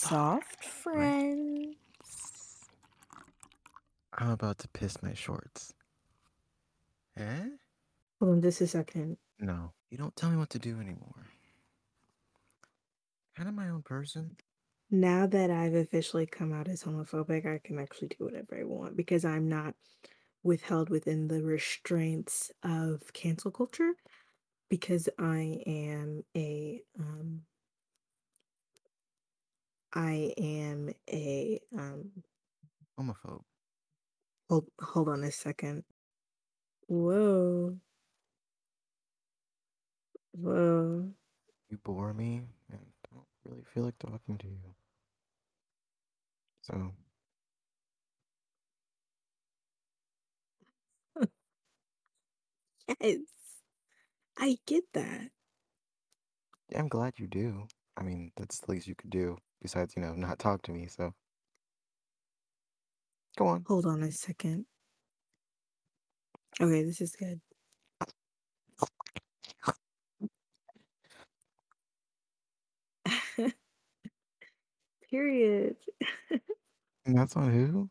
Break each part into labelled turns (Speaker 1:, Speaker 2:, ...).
Speaker 1: Soft friends.
Speaker 2: I'm about to piss my shorts. Eh?
Speaker 1: Hold on just a second.
Speaker 2: No, you don't tell me what to do anymore. Kind of my own person.
Speaker 1: Now that I've officially come out as homophobic, I can actually do whatever I want because I'm not withheld within the restraints of cancel culture because I am a um I am a um
Speaker 2: Homophobe.
Speaker 1: hold hold on a second. Whoa. Whoa.
Speaker 2: You bore me and don't really feel like talking to you. So,
Speaker 1: Yes. I get that.
Speaker 2: yeah, I'm glad you do. I mean, that's the least you could do besides, you know, not talk to me. So, go on.
Speaker 1: Hold on a second. Okay, this is good. Period.
Speaker 2: And that's on who?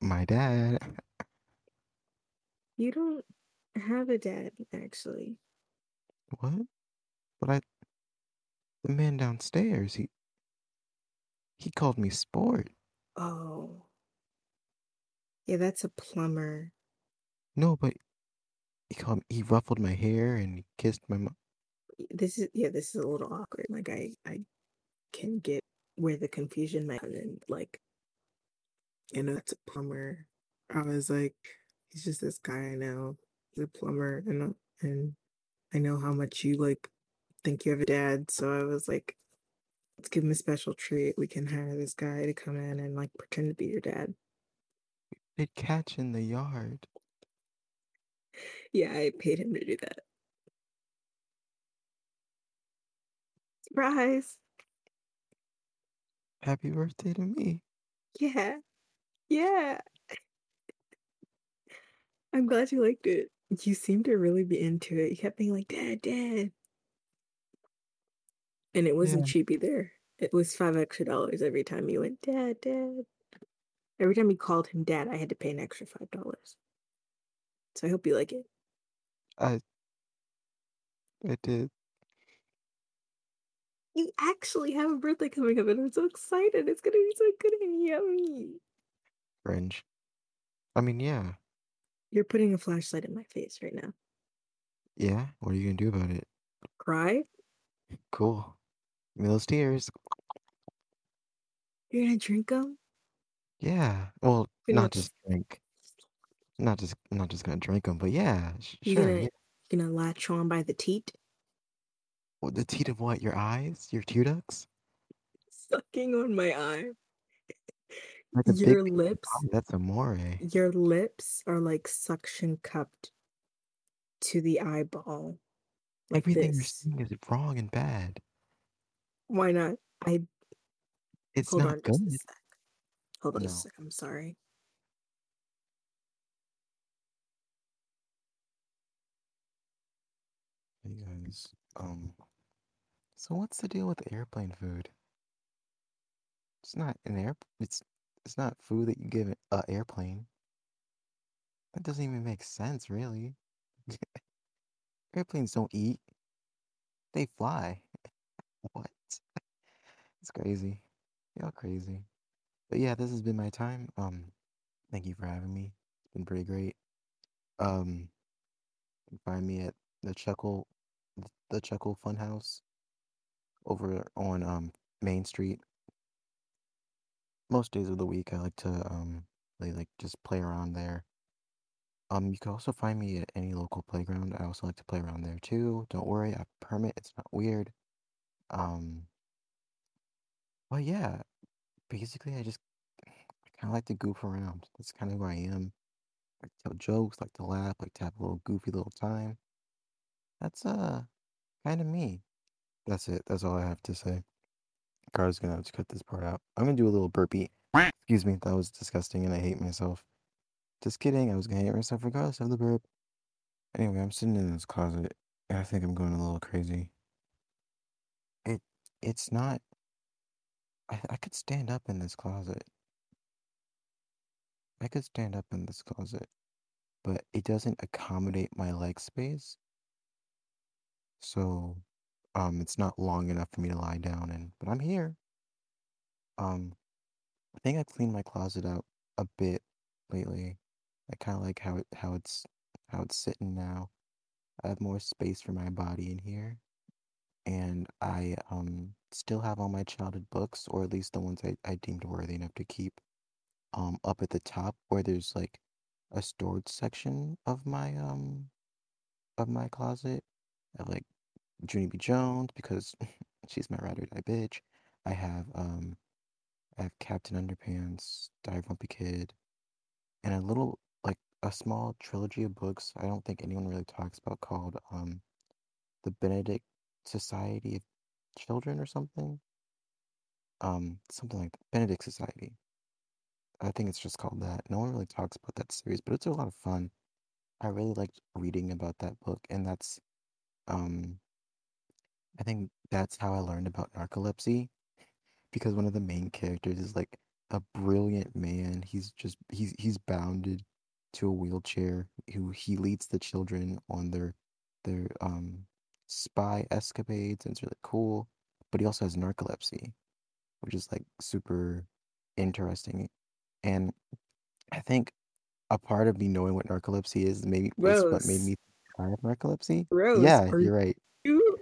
Speaker 2: My dad.
Speaker 1: You don't have a dad, actually.
Speaker 2: What? But I. The man downstairs, he. He called me sport.
Speaker 1: Oh. Yeah, that's a plumber.
Speaker 2: No, but he called me, he ruffled my hair and he kissed my mom.
Speaker 1: This is yeah, this is a little awkward. Like I I can get where the confusion might come in. Like, you know, that's a plumber. I was like, he's just this guy I know. He's a plumber, and and I know how much you like think you have a dad. So I was like, let's give him a special treat. We can hire this guy to come in and like pretend to be your dad.
Speaker 2: They'd catch in the yard.
Speaker 1: Yeah, I paid him to do that. Surprise!
Speaker 2: Happy birthday to me.
Speaker 1: Yeah, yeah. I'm glad you liked it. You seemed to really be into it. You kept being like, Dad, Dad. And it wasn't cheap either. It was five extra dollars every time you went, Dad, Dad. Every time you called him Dad, I had to pay an extra five dollars. So I hope you like it.
Speaker 2: I. I did.
Speaker 1: You actually have a birthday coming up, and I'm so excited. It's gonna be so good and yummy.
Speaker 2: Cringe. I mean, yeah.
Speaker 1: You're putting a flashlight in my face right now.
Speaker 2: Yeah. What are you gonna do about it?
Speaker 1: Cry?
Speaker 2: Cool. Give me those tears.
Speaker 1: You're gonna drink them?
Speaker 2: Yeah. Well, not just drink. Not just not just gonna drink them, but yeah, sh-
Speaker 1: You're
Speaker 2: sure.
Speaker 1: gonna
Speaker 2: Yeah.
Speaker 1: you're gonna latch on by the teat,
Speaker 2: What, the teat of what? Your eyes? Your tear ducts?
Speaker 1: sucking on my eye.
Speaker 2: Like a big
Speaker 1: Your
Speaker 2: piece of
Speaker 1: lips,
Speaker 2: pie, That's amore.
Speaker 1: your lips are like suction cupped to the eyeball, like
Speaker 2: Everything you're
Speaker 1: this.
Speaker 2: saying is wrong and bad.
Speaker 1: Why not? I
Speaker 2: It's
Speaker 1: hold
Speaker 2: not
Speaker 1: on just a sec. Hold on
Speaker 2: No.
Speaker 1: a sec. I'm sorry.
Speaker 2: Hey guys, um, so what's the deal with airplane food? It's not an air. It's it's not food that you give a airplane. That doesn't even make sense, really. Airplanes don't eat; they fly. What? It's crazy. Y'all crazy. But yeah, this has been my time. Um, thank you for having me. It's been pretty great. Um, you can find me at the Chuckle, the Chuckle Funhouse, over on um Main Street. Most days of the week, I like to um play like just play around there. Um, you can also find me at any local playground. I also like to play around there too. Don't worry, I have a permit. It's not weird. Um, well, yeah, basically, I just kind of like to goof around. That's kind of who I am. Like tell jokes, like to laugh, like to have a little goofy little time. That's uh kind of me. That's it. That's all I have to say. Car's gonna have to cut this part out. I'm gonna do a little burpee. Excuse me, that was disgusting and I hate myself. Just kidding, I was gonna hate myself regardless of the burp. Anyway, I'm sitting in this closet and I think I'm going a little crazy. It it's not I, I could stand up in this closet. I could stand up in this closet, but it doesn't accommodate my leg space. So, um, it's not long enough for me to lie down in, but I'm here. Um, I think I cleaned my closet out a bit lately. I kind of like how it how it's how it's sitting now. I have more space for my body in here, and I um still have all my childhood books, or at least the ones I, I deemed worthy enough to keep, um up at the top where there's like a storage section of my um of my closet. I like Junie B. Jones because she's my ride or die bitch. I have um I have Captain Underpants, Diary Wimpy Kid, and a little like a small trilogy of books I don't think anyone really talks about called um the Benedict Society of Children or something. Um something like that. Benedict Society. I think it's just called that. No one really talks about that series, but it's a lot of fun. I really liked reading about that book, and that's um I think that's how I learned about narcolepsy because one of the main characters is like a brilliant man. He's just he's he's bounded to a wheelchair who he leads the children on their their um spy escapades and it's really cool. But he also has narcolepsy, which is like super interesting. And I think a part of me knowing what narcolepsy is maybe is what made me I have narcolepsy.
Speaker 1: Rose,
Speaker 2: Yeah, you're right.
Speaker 1: you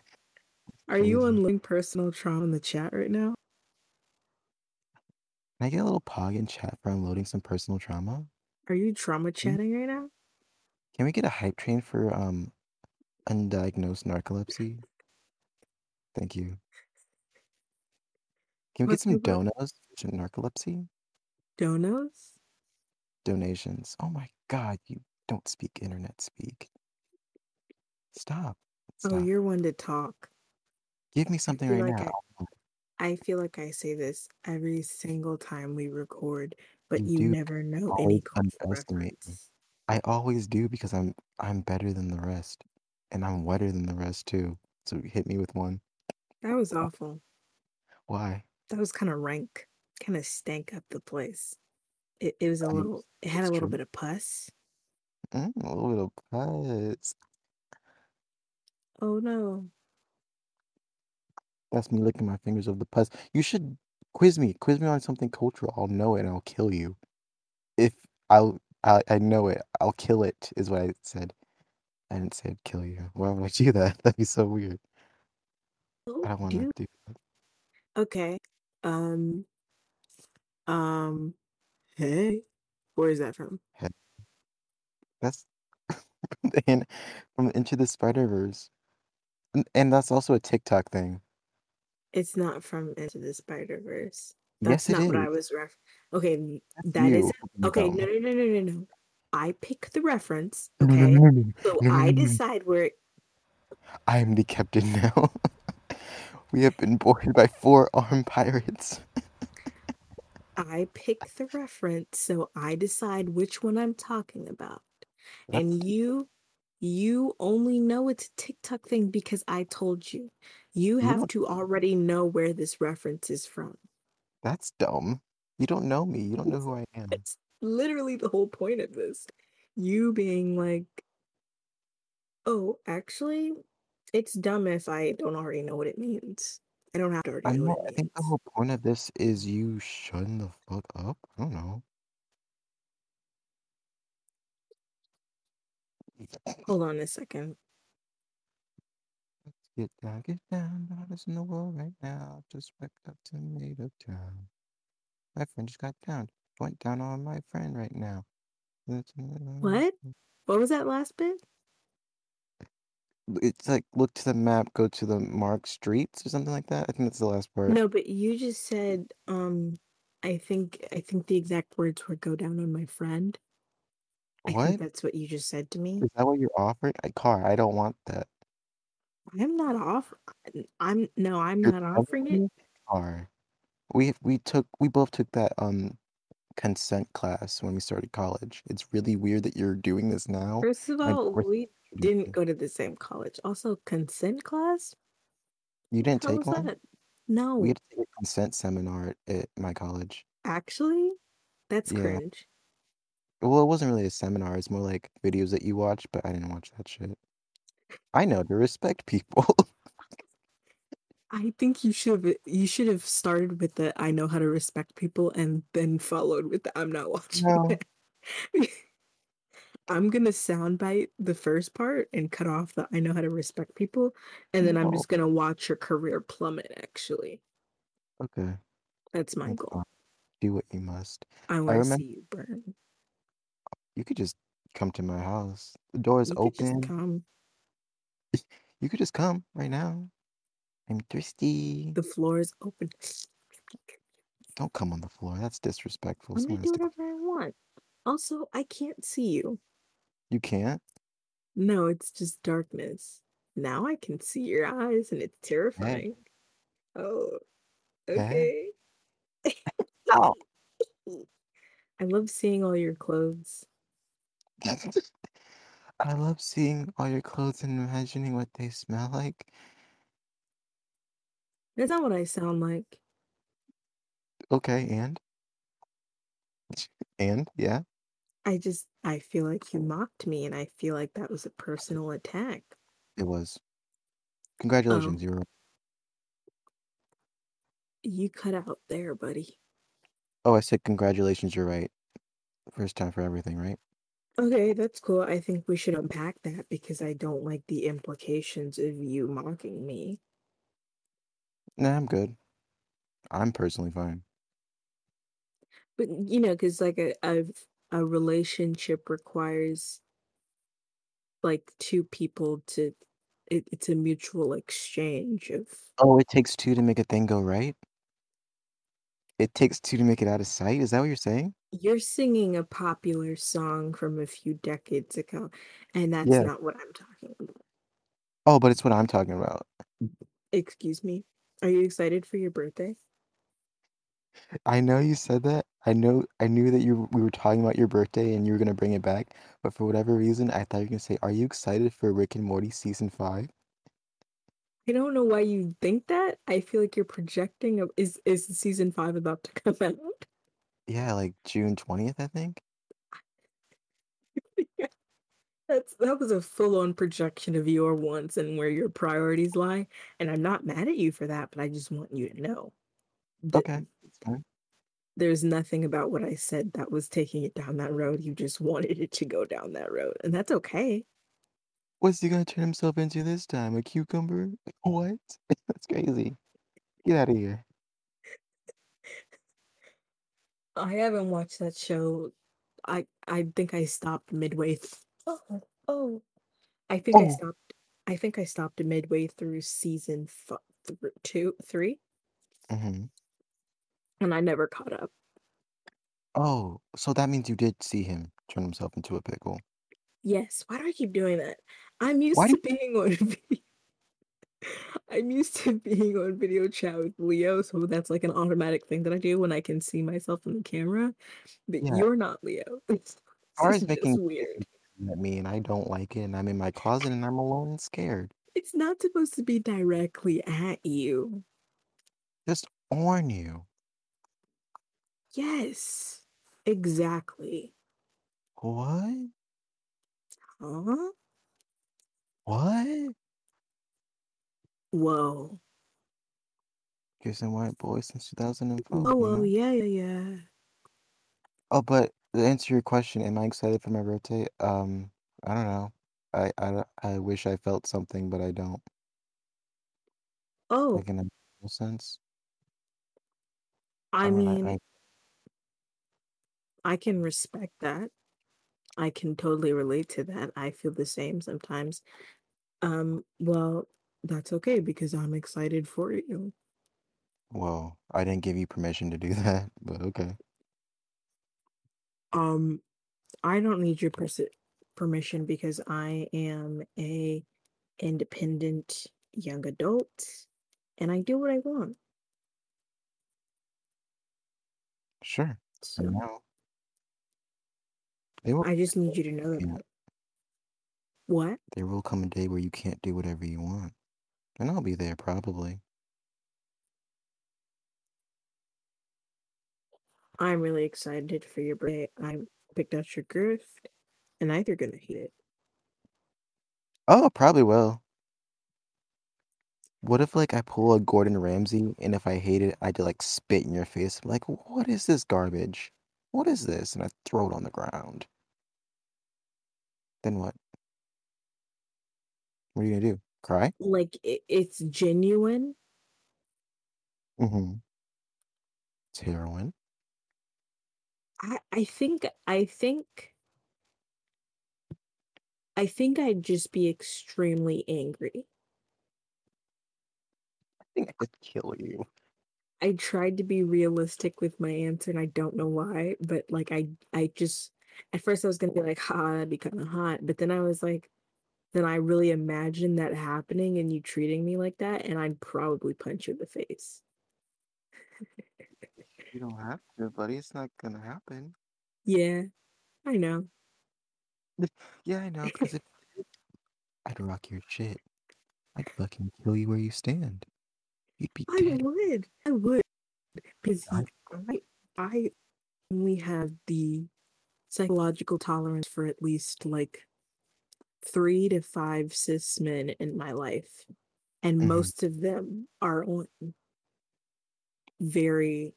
Speaker 1: are you unloading personal trauma in the chat right now?
Speaker 2: Can I get a little pog in chat for unloading some personal trauma?
Speaker 1: Are you trauma chatting right now?
Speaker 2: can we get a hype train for um undiagnosed narcolepsy? Thank you. Can we get
Speaker 1: What's
Speaker 2: some
Speaker 1: with
Speaker 2: donos for narcolepsy?
Speaker 1: donos?
Speaker 2: Donations. Oh my god, you don't speak internet speak. Stop.
Speaker 1: Oh,
Speaker 2: Stop.
Speaker 1: you're one to talk.
Speaker 2: Give me
Speaker 1: I
Speaker 2: something
Speaker 1: feel
Speaker 2: right
Speaker 1: like
Speaker 2: now.
Speaker 1: I I feel like I say this every single time we record, but
Speaker 2: You
Speaker 1: you
Speaker 2: do
Speaker 1: never know any
Speaker 2: always
Speaker 1: cultural
Speaker 2: underestimate me.
Speaker 1: reference.
Speaker 2: I always do because I'm I'm better than the rest. And I'm wetter than the rest too. So hit me with one.
Speaker 1: That was awful.
Speaker 2: Why?
Speaker 1: That was kind of rank. Kind of stank up the place. It it was a
Speaker 2: Um,
Speaker 1: little it had a little
Speaker 2: true.
Speaker 1: bit of pus.
Speaker 2: Mm, a little bit of pus.
Speaker 1: Oh no.
Speaker 2: That's me licking my fingers of the pus. You should quiz me. Quiz me on something cultural. I'll know it and I'll kill you. If I'll I, I know it, I'll kill it is what I said. I didn't say I'd kill you. Why would I do that? That'd be so weird.
Speaker 1: Oh,
Speaker 2: I don't want to do that.
Speaker 1: Okay. Um um hey. Where is that from?
Speaker 2: Head. That's and from Into the Spider Verse, and, and that's also a TikTok thing.
Speaker 1: It's not from Into the Spider Verse.
Speaker 2: Yes,
Speaker 1: That's
Speaker 2: it
Speaker 1: not what
Speaker 2: is.
Speaker 1: I was ref. Okay,
Speaker 2: That's
Speaker 1: that
Speaker 2: you.
Speaker 1: isn't. Okay, no, no, no, no, no, no. I pick the reference.
Speaker 2: No, no, no,
Speaker 1: Okay,
Speaker 2: no, no,
Speaker 1: so
Speaker 2: no, no,
Speaker 1: I decide where.
Speaker 2: I am the captain now. we have been boarded by four armed pirates.
Speaker 1: I pick the reference, so I decide which one I'm talking about.
Speaker 2: That's
Speaker 1: And you, you only know it's a TikTok thing because I told you. You have to already know where this reference is from.
Speaker 2: That's dumb. You don't know me. You don't know who I am.
Speaker 1: It's literally the whole point of this. You being like, oh, actually, it's dumb if I don't already know what it means. I don't have to already
Speaker 2: I
Speaker 1: know
Speaker 2: know. I think the whole point of this is you shutting the fuck up. I don't know.
Speaker 1: Hold on a second.
Speaker 2: Let's get down, get down. Hottest in the world right now. Just wiped up Tomato Town. My friend just got down. Went down on my friend right now.
Speaker 1: What? What was that last bit?
Speaker 2: It's like look to the map, go to the marked streets or something like that. I think that's the last part.
Speaker 1: No, but you just said, um, I think I think the exact words were go down on my friend. I think
Speaker 2: What?
Speaker 1: that's what you just said to me.
Speaker 2: Is that what you're offering? I car, I don't want that.
Speaker 1: I'm not off I'm no, I'm
Speaker 2: You're
Speaker 1: not offering it.
Speaker 2: Car. We we took we both took that um consent class when we started college. It's really weird that you're doing this now.
Speaker 1: First of all, we
Speaker 2: me to do
Speaker 1: didn't go to the same college. Also, consent class?
Speaker 2: You didn't
Speaker 1: hell
Speaker 2: take one?
Speaker 1: that?
Speaker 2: We had to take a consent seminar at, at my college.
Speaker 1: Actually? That's
Speaker 2: Yeah.
Speaker 1: cringe.
Speaker 2: Well, it wasn't really a seminar. It's more like videos that you watch, but I didn't watch that shit. I know to respect people.
Speaker 1: I think you should have you should have started with the I know how to respect people and then followed with the I'm not watching
Speaker 2: No.
Speaker 1: I'm gonna soundbite the first part and cut off the I know how to respect people, and then I'm
Speaker 2: oh.
Speaker 1: just gonna watch your career plummet, actually.
Speaker 2: Okay.
Speaker 1: That's my
Speaker 2: That's
Speaker 1: goal.
Speaker 2: fine. Do what you must.
Speaker 1: I
Speaker 2: I
Speaker 1: wanna
Speaker 2: remember
Speaker 1: see you burn.
Speaker 2: you could just come to my house. The door is
Speaker 1: You could just
Speaker 2: open.
Speaker 1: come.
Speaker 2: You could just come right now. I'm thirsty.
Speaker 1: The floor is open.
Speaker 2: Don't come on the floor. That's disrespectful.
Speaker 1: I'm gonna do whatever I want. Also, I can't see you.
Speaker 2: You can't.
Speaker 1: No, it's just darkness. Now I can see your eyes and it's
Speaker 2: Hey.
Speaker 1: terrifying. Oh,
Speaker 2: Hey.
Speaker 1: okay.
Speaker 2: Ow. Oh.
Speaker 1: I love seeing all your clothes.
Speaker 2: I love seeing all your clothes and imagining what they smell like.
Speaker 1: That's not what I sound like.
Speaker 2: Okay, and? And? Yeah?
Speaker 1: I just I feel like you mocked me and I feel like that was a personal attack.
Speaker 2: It was.
Speaker 1: Oh,
Speaker 2: Congratulations, you were.
Speaker 1: you cut out there, buddy.
Speaker 2: Oh, I said congratulations, you're right. First time for everything, right?
Speaker 1: Okay, that's cool. I think we should unpack that because I don't like the implications of you mocking me.
Speaker 2: Nah, I'm good. I'm personally fine.
Speaker 1: But you know, because like a, a a relationship requires like two people to it, it's a mutual exchange of
Speaker 2: Oh, it takes two to make a thing go right? It takes two to make it out of sight? Is that what you're saying?
Speaker 1: you're singing a popular song from a few decades ago, and that's
Speaker 2: Yeah.
Speaker 1: not what I'm talking about.
Speaker 2: Oh, but it's what I'm talking about.
Speaker 1: Excuse me. Are you excited for your birthday?
Speaker 2: I know you said that. I know I knew that you we were talking about your birthday and you were gonna bring it back, but for whatever reason, I thought you were gonna say, "Are you excited for Rick and Morty season 5?"
Speaker 1: I don't know why you think that. I feel like you're projecting. A, is is season five about to come out?
Speaker 2: Yeah, like June 20th, I think.
Speaker 1: That's that was a full-on projection of your wants and where your priorities lie, and I'm not mad at you for that, but I just want you to know that
Speaker 2: Okay,
Speaker 1: there's nothing about what I said that was taking it down that road. You just wanted it to go down that road, and that's okay.
Speaker 2: What's he gonna turn himself into this time? A cucumber? What? That's crazy. Get out of here.
Speaker 1: I haven't watched that show. I I think I stopped midway. Th- oh, oh. I think I
Speaker 2: Oh.
Speaker 1: stopped. I think I stopped midway through season f- th- two, three,
Speaker 2: hmm
Speaker 1: and I never caught up.
Speaker 2: Oh, so that means you did see him turn himself into a pickle.
Speaker 1: Yes. Why do I keep doing that? I'm used
Speaker 2: do
Speaker 1: to being on video. I'm used to being on video chat with Leo, so that's like an automatic thing that I do when I can see myself in the camera. But
Speaker 2: Yeah.
Speaker 1: you're not Leo. This
Speaker 2: Star
Speaker 1: is
Speaker 2: is making
Speaker 1: just weird.
Speaker 2: At me and I don't like it and I'm in my closet and I'm alone and scared.
Speaker 1: It's not supposed to be directly at you.
Speaker 2: Just on you.
Speaker 1: Yes. Exactly.
Speaker 2: What?
Speaker 1: Huh?
Speaker 2: What?
Speaker 1: Whoa.
Speaker 2: Kissing white boy since 2004.
Speaker 1: Oh, well, yeah, yeah, yeah.
Speaker 2: Oh, but to answer your question, am I excited for my birthday? Um, I don't know. I I don't- I wish I felt something, but I don't.
Speaker 1: Oh,
Speaker 2: Like in a sense.
Speaker 1: I
Speaker 2: I mean, I,
Speaker 1: mean,
Speaker 2: I
Speaker 1: I can respect that. I can totally relate to that. I feel the same sometimes. Um, well, that's okay because I'm excited for you.
Speaker 2: well, I didn't give you permission to do that, but okay.
Speaker 1: Um, I don't need your pers- permission because I am a independent young adult and I do what I want.
Speaker 2: Sure. I
Speaker 1: So.
Speaker 2: There will
Speaker 1: I just need you to know
Speaker 2: yeah,
Speaker 1: that. What?
Speaker 2: there will come a day where you can't do whatever you want. And I'll be there probably.
Speaker 1: I'm really excited for your birthday. I picked out your gift, and I think you're gonna hate it.
Speaker 2: Oh, probably will. What if like I pull a Gordon Ramsay and if I hate it, I just like spit in your face? I'm like, what is this garbage? What is this? And I throw it on the ground. Then what? What are you gonna do? Cry?
Speaker 1: Like it, it's genuine.
Speaker 2: Mm-hmm. It's heroin.
Speaker 1: I I think I think I think I'd just be extremely angry.
Speaker 2: I think I could kill you.
Speaker 1: I tried to be realistic with my answer, and I don't know why, but like I I just at first I was gonna be like, "Ha, that'd be kind of hot," but then I was like, then I really imagined that happening and you treating me like that, and I'd probably punch you in the face.
Speaker 2: You don't have to, buddy. It's not gonna happen.
Speaker 1: Yeah, I know.
Speaker 2: Yeah, I know, because if I'd rock your shit. I'd fucking kill you where you stand. You'd be
Speaker 1: I
Speaker 2: dead.
Speaker 1: would. I would. Because
Speaker 2: I-
Speaker 1: I I only have the psychological tolerance for at least like three to five cis men in my life. And
Speaker 2: Mhm.
Speaker 1: most of them are on very,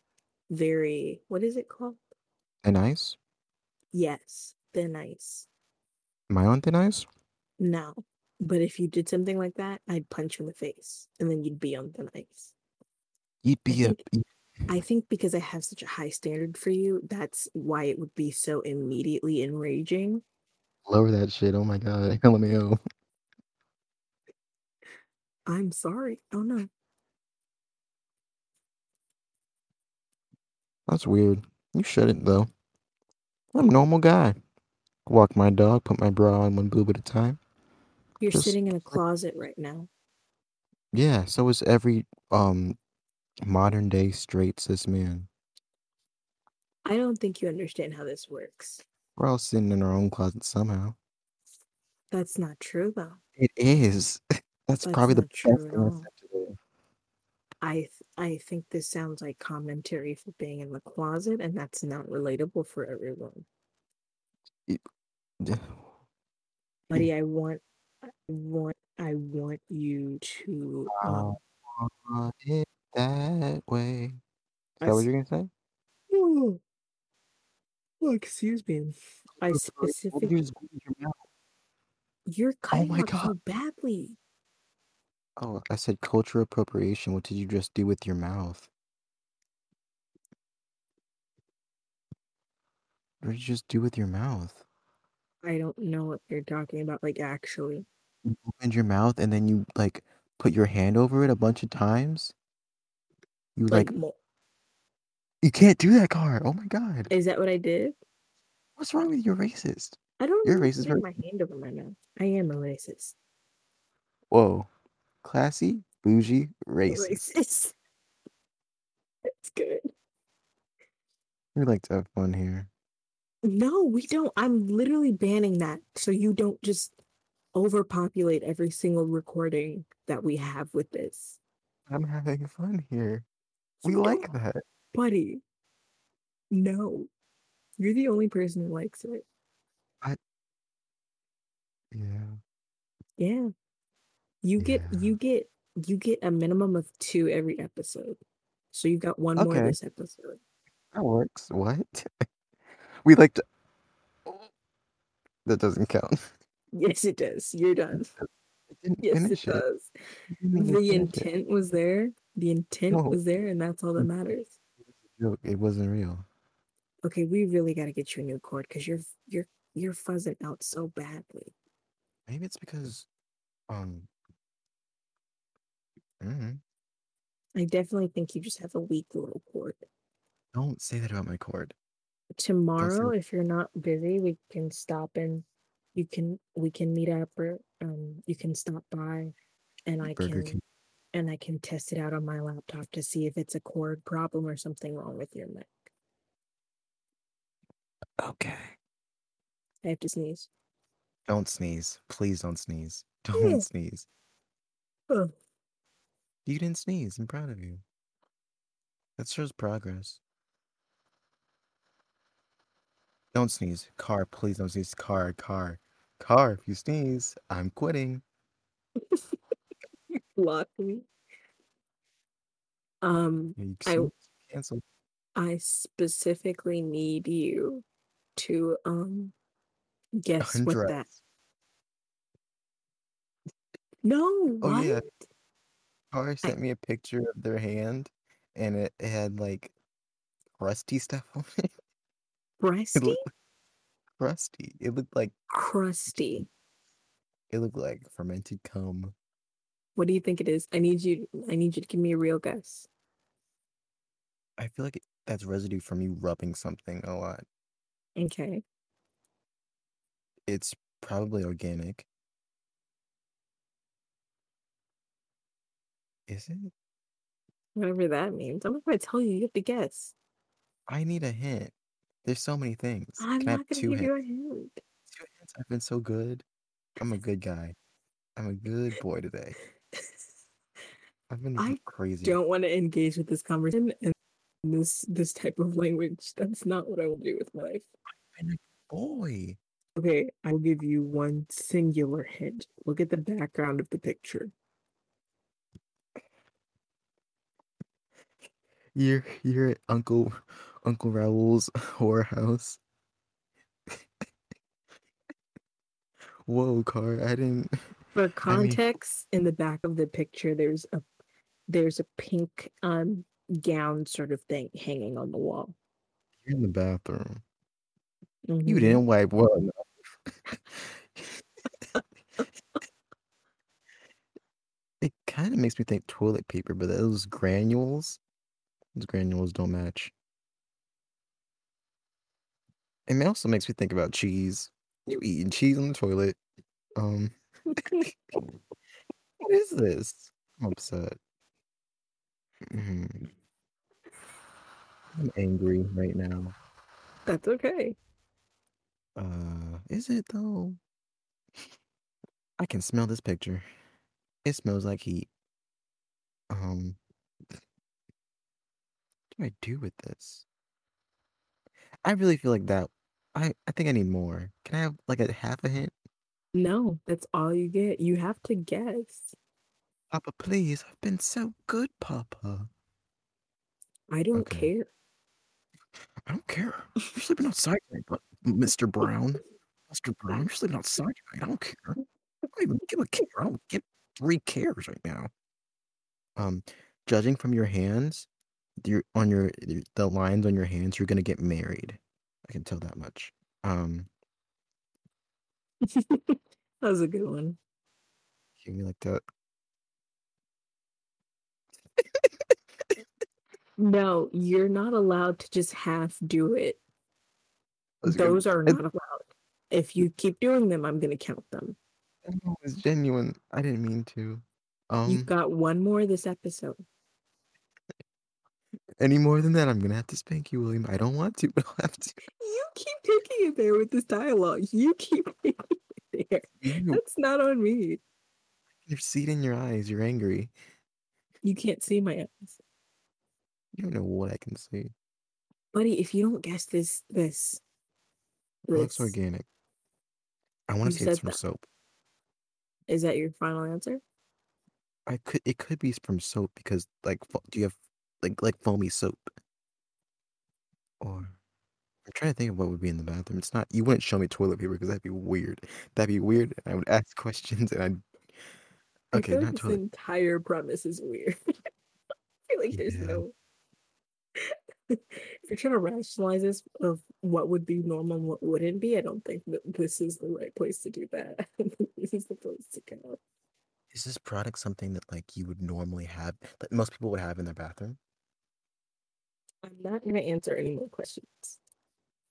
Speaker 1: very what is it called?
Speaker 2: Thin ice?
Speaker 1: Yes, thin ice.
Speaker 2: Am I on thin ice?
Speaker 1: No. But if you did something like that, I'd punch you in the face and then you'd be on thin ice.
Speaker 2: You'd be a.
Speaker 1: think- I think because I have such a high standard for you, that's why it would be so immediately enraging.
Speaker 2: Lower that shit. Oh my god. LMAO.
Speaker 1: I'm sorry. Oh no.
Speaker 2: That's weird. You shouldn't though. I'm a normal guy. Walk my dog, put my bra on one boob at a time.
Speaker 1: You're
Speaker 2: Just
Speaker 1: sitting in a closet right now.
Speaker 2: Yeah, so is every um modern day straight cis man.
Speaker 1: I don't think you understand how this works.
Speaker 2: We're all sitting in our own closet somehow.
Speaker 1: That's not true though.
Speaker 2: It is. That's,
Speaker 1: That's
Speaker 2: probably the best
Speaker 1: true
Speaker 2: thing
Speaker 1: at
Speaker 2: I
Speaker 1: all. I th- I think this sounds like commentary for being in the closet and that's not relatable for everyone. Buddy, I want I want I want you to um
Speaker 2: Want it that way. Is
Speaker 1: I
Speaker 2: that what you're gonna say?
Speaker 1: Oh, oh, excuse me. I
Speaker 2: What did
Speaker 1: specific
Speaker 2: you just do with your mouth?
Speaker 1: you're cutting
Speaker 2: my
Speaker 1: out so badly.
Speaker 2: Oh, I said cultural appropriation. What did you just do with your mouth? What did you just do with your mouth?
Speaker 1: I don't know what you're talking about, like actually.
Speaker 2: You opened your mouth and then you like put your hand over it a bunch of times. You
Speaker 1: Like,
Speaker 2: like
Speaker 1: mo-
Speaker 2: you can't do that, Car. Oh my god.
Speaker 1: is that what I did?
Speaker 2: What's wrong with you? You're racist.
Speaker 1: I don't
Speaker 2: You're
Speaker 1: know.
Speaker 2: racist
Speaker 1: Putting
Speaker 2: for
Speaker 1: my hand over my mouth. I am a racist.
Speaker 2: whoa. Classy, bougie, racist.
Speaker 1: Racist. That's good.
Speaker 2: We like to have fun here.
Speaker 1: No, we don't. I'm literally banning that so you don't just overpopulate every single recording that we have with this.
Speaker 2: I'm having fun here. We
Speaker 1: You
Speaker 2: like that.
Speaker 1: buddy. No. You're the only person who likes it. I...
Speaker 2: Yeah.
Speaker 1: Yeah. You get
Speaker 2: Yeah.
Speaker 1: you get you get a minimum of two every episode. So you got one more this episode.
Speaker 2: That works. What? we like to. That doesn't count.
Speaker 1: Yes, it does. You're done. Yes, it
Speaker 2: it.
Speaker 1: does.
Speaker 2: You didn't even
Speaker 1: The
Speaker 2: finish it.
Speaker 1: intent was there. The intent
Speaker 2: No.
Speaker 1: was there, and that's all that
Speaker 2: Mm.
Speaker 1: matters.
Speaker 2: It wasn't real.
Speaker 1: Okay, we really got to get you a new cord because you're you're you're fuzzing out so badly.
Speaker 2: Maybe it's because, um, mm,
Speaker 1: I definitely think you just have a weak little cord.
Speaker 2: don't say that about my cord.
Speaker 1: Tomorrow, if you're not busy, we can stop and you can we can meet up or um you can stop by and I
Speaker 2: Burger
Speaker 1: can
Speaker 2: King.
Speaker 1: and I can test it out on my laptop to see if it's a cord problem or something wrong with your neck.
Speaker 2: Okay.
Speaker 1: I have to sneeze.
Speaker 2: Don't sneeze. Please don't sneeze. Don't sneeze.
Speaker 1: Oh,
Speaker 2: You didn't sneeze. I'm proud of you. That shows progress. Don't sneeze. Car, please don't sneeze. Car, car, car. If you sneeze, I'm quitting.
Speaker 1: Block me. Um, I
Speaker 2: cancel.
Speaker 1: I specifically need you to um guess what that. No,
Speaker 2: Oh
Speaker 1: what?
Speaker 2: yeah, Car
Speaker 1: I
Speaker 2: sent me a picture of their hand, and it, it had like crusty stuff on it. It
Speaker 1: crusty?
Speaker 2: looked crusty. It looked like
Speaker 1: Crusty.
Speaker 2: it looked like fermented cum.
Speaker 1: What do you think it is? I need you. I need you to give me a real guess.
Speaker 2: I feel like it, that's residue from you rubbing something a lot.
Speaker 1: Okay.
Speaker 2: It's probably organic. Is it?
Speaker 1: Whatever that means. I'm not gonna tell you. You have to guess.
Speaker 2: I need a hint. There's so many things.
Speaker 1: I'm
Speaker 2: Can I have
Speaker 1: not gonna
Speaker 2: two
Speaker 1: give
Speaker 2: hints?
Speaker 1: you a hint.
Speaker 2: Two hints? I've been so good. I'm a good guy. I'm a good boy today. I've been
Speaker 1: I
Speaker 2: crazy.
Speaker 1: don't want to engage with this conversation and this this type of language. That's not what I will do with my life.
Speaker 2: I've been a boy.
Speaker 1: Okay, I will give you one singular hint. Look at the background of the picture.
Speaker 2: You're you're at Uncle Uncle Raoul's whorehouse. Whoa, car! I didn't.
Speaker 1: For
Speaker 2: I mean,
Speaker 1: context, in the back of the picture, there's a there's a pink um gown sort of thing hanging on the wall.
Speaker 2: you're in the bathroom. You
Speaker 1: hmm
Speaker 2: didn't wipe well enough. It kind of makes me think toilet paper, but those granules, those granules don't match. And it also makes me think about cheese. You eating cheese on the toilet. Um, what is this? I'm upset. Mhm. I'm angry right now.
Speaker 1: That's okay.
Speaker 2: Uh, is it though? I can smell this picture. It smells like heat. Um, do I do with this? I really feel like that. I I think I need more. Can I have like a half a hint?
Speaker 1: No, that's all you get. You have to guess.
Speaker 2: Papa, please. I've been so good, Papa.
Speaker 1: I don't
Speaker 2: Okay.
Speaker 1: care.
Speaker 2: I don't care. You're sleeping outside tonight, but Mr. Brown. Mr. Brown, you're sleeping outside tonight. I don't care. I don't even give a care. I don't give three cares right now. Um, judging from your hands, your on your the lines on your hands, you're gonna get married. I can tell that much. Um,
Speaker 1: that was a good one.
Speaker 2: give me like that.
Speaker 1: No, you're not allowed to just half do it.
Speaker 2: That's good.
Speaker 1: Those are not allowed. If you keep doing them, I'm gonna count them.
Speaker 2: it was genuine. I didn't mean to.
Speaker 1: You've
Speaker 2: Um,
Speaker 1: got one more this episode.
Speaker 2: Any more than that, I'm gonna have to spank you, William. I don't want to, but I'll have to.
Speaker 1: You keep taking it there with this dialogue. You keep taking it there.
Speaker 2: You,
Speaker 1: That's not on me.
Speaker 2: your seed in your eyes. You're angry.
Speaker 1: You can't see my eyes.
Speaker 2: You don't know what I can see.
Speaker 1: Buddy, if you don't guess this this
Speaker 2: It looks organic. I want to say it's from
Speaker 1: that.
Speaker 2: soap.
Speaker 1: Is that your final answer?
Speaker 2: I could. It could be from soap because, like, do you have like like foamy soap? Or I'm trying to think of what would be in the bathroom. It's not. You wouldn't show me toilet paper because that'd be weird. That'd be weird. and I would ask questions and I'd.
Speaker 1: I
Speaker 2: Okay,
Speaker 1: feel like
Speaker 2: not
Speaker 1: this
Speaker 2: toilet.
Speaker 1: entire premise is weird. I feel like there's
Speaker 2: Yeah.
Speaker 1: no if you're trying to rationalize this of what would be normal and what wouldn't be, I don't think that this is the right place to do that. this is the place to go.
Speaker 2: Is this product something that like you would normally have that most people would have in their bathroom?
Speaker 1: I'm not gonna answer any more questions.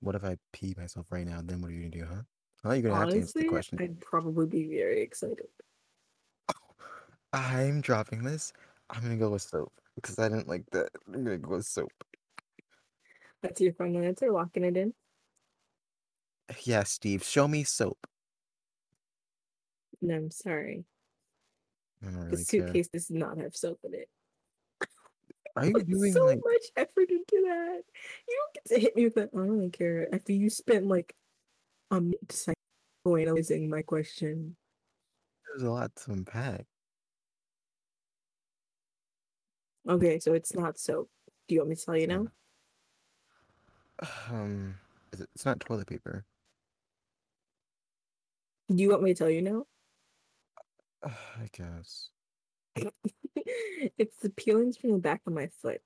Speaker 2: What if I pee myself right now? Then what are you gonna do, huh? Huh? You're gonna have to answer the
Speaker 1: Honestly,
Speaker 2: question.
Speaker 1: I'd probably be very excited.
Speaker 2: I'm dropping this. I'm gonna go with soap because I didn't like that. I'm gonna go with soap.
Speaker 1: That's your final answer, locking it in?
Speaker 2: Yeah, Steve, show me soap.
Speaker 1: No, I'm sorry.
Speaker 2: I don't
Speaker 1: The
Speaker 2: really care.
Speaker 1: suitcase does not have soap in it.
Speaker 2: Are you
Speaker 1: put
Speaker 2: doing
Speaker 1: so
Speaker 2: like
Speaker 1: much effort into that. You don't get to hit me with that. I don't really care. After you spent like a minute analyzing my question.
Speaker 2: there's a lot to unpack?
Speaker 1: Okay, so it's not soap. Do you want me to tell you now?
Speaker 2: Um, it, it's not toilet paper.
Speaker 1: Do you want me to tell you now?
Speaker 2: I guess.
Speaker 1: it's the peelings from the back of my foot.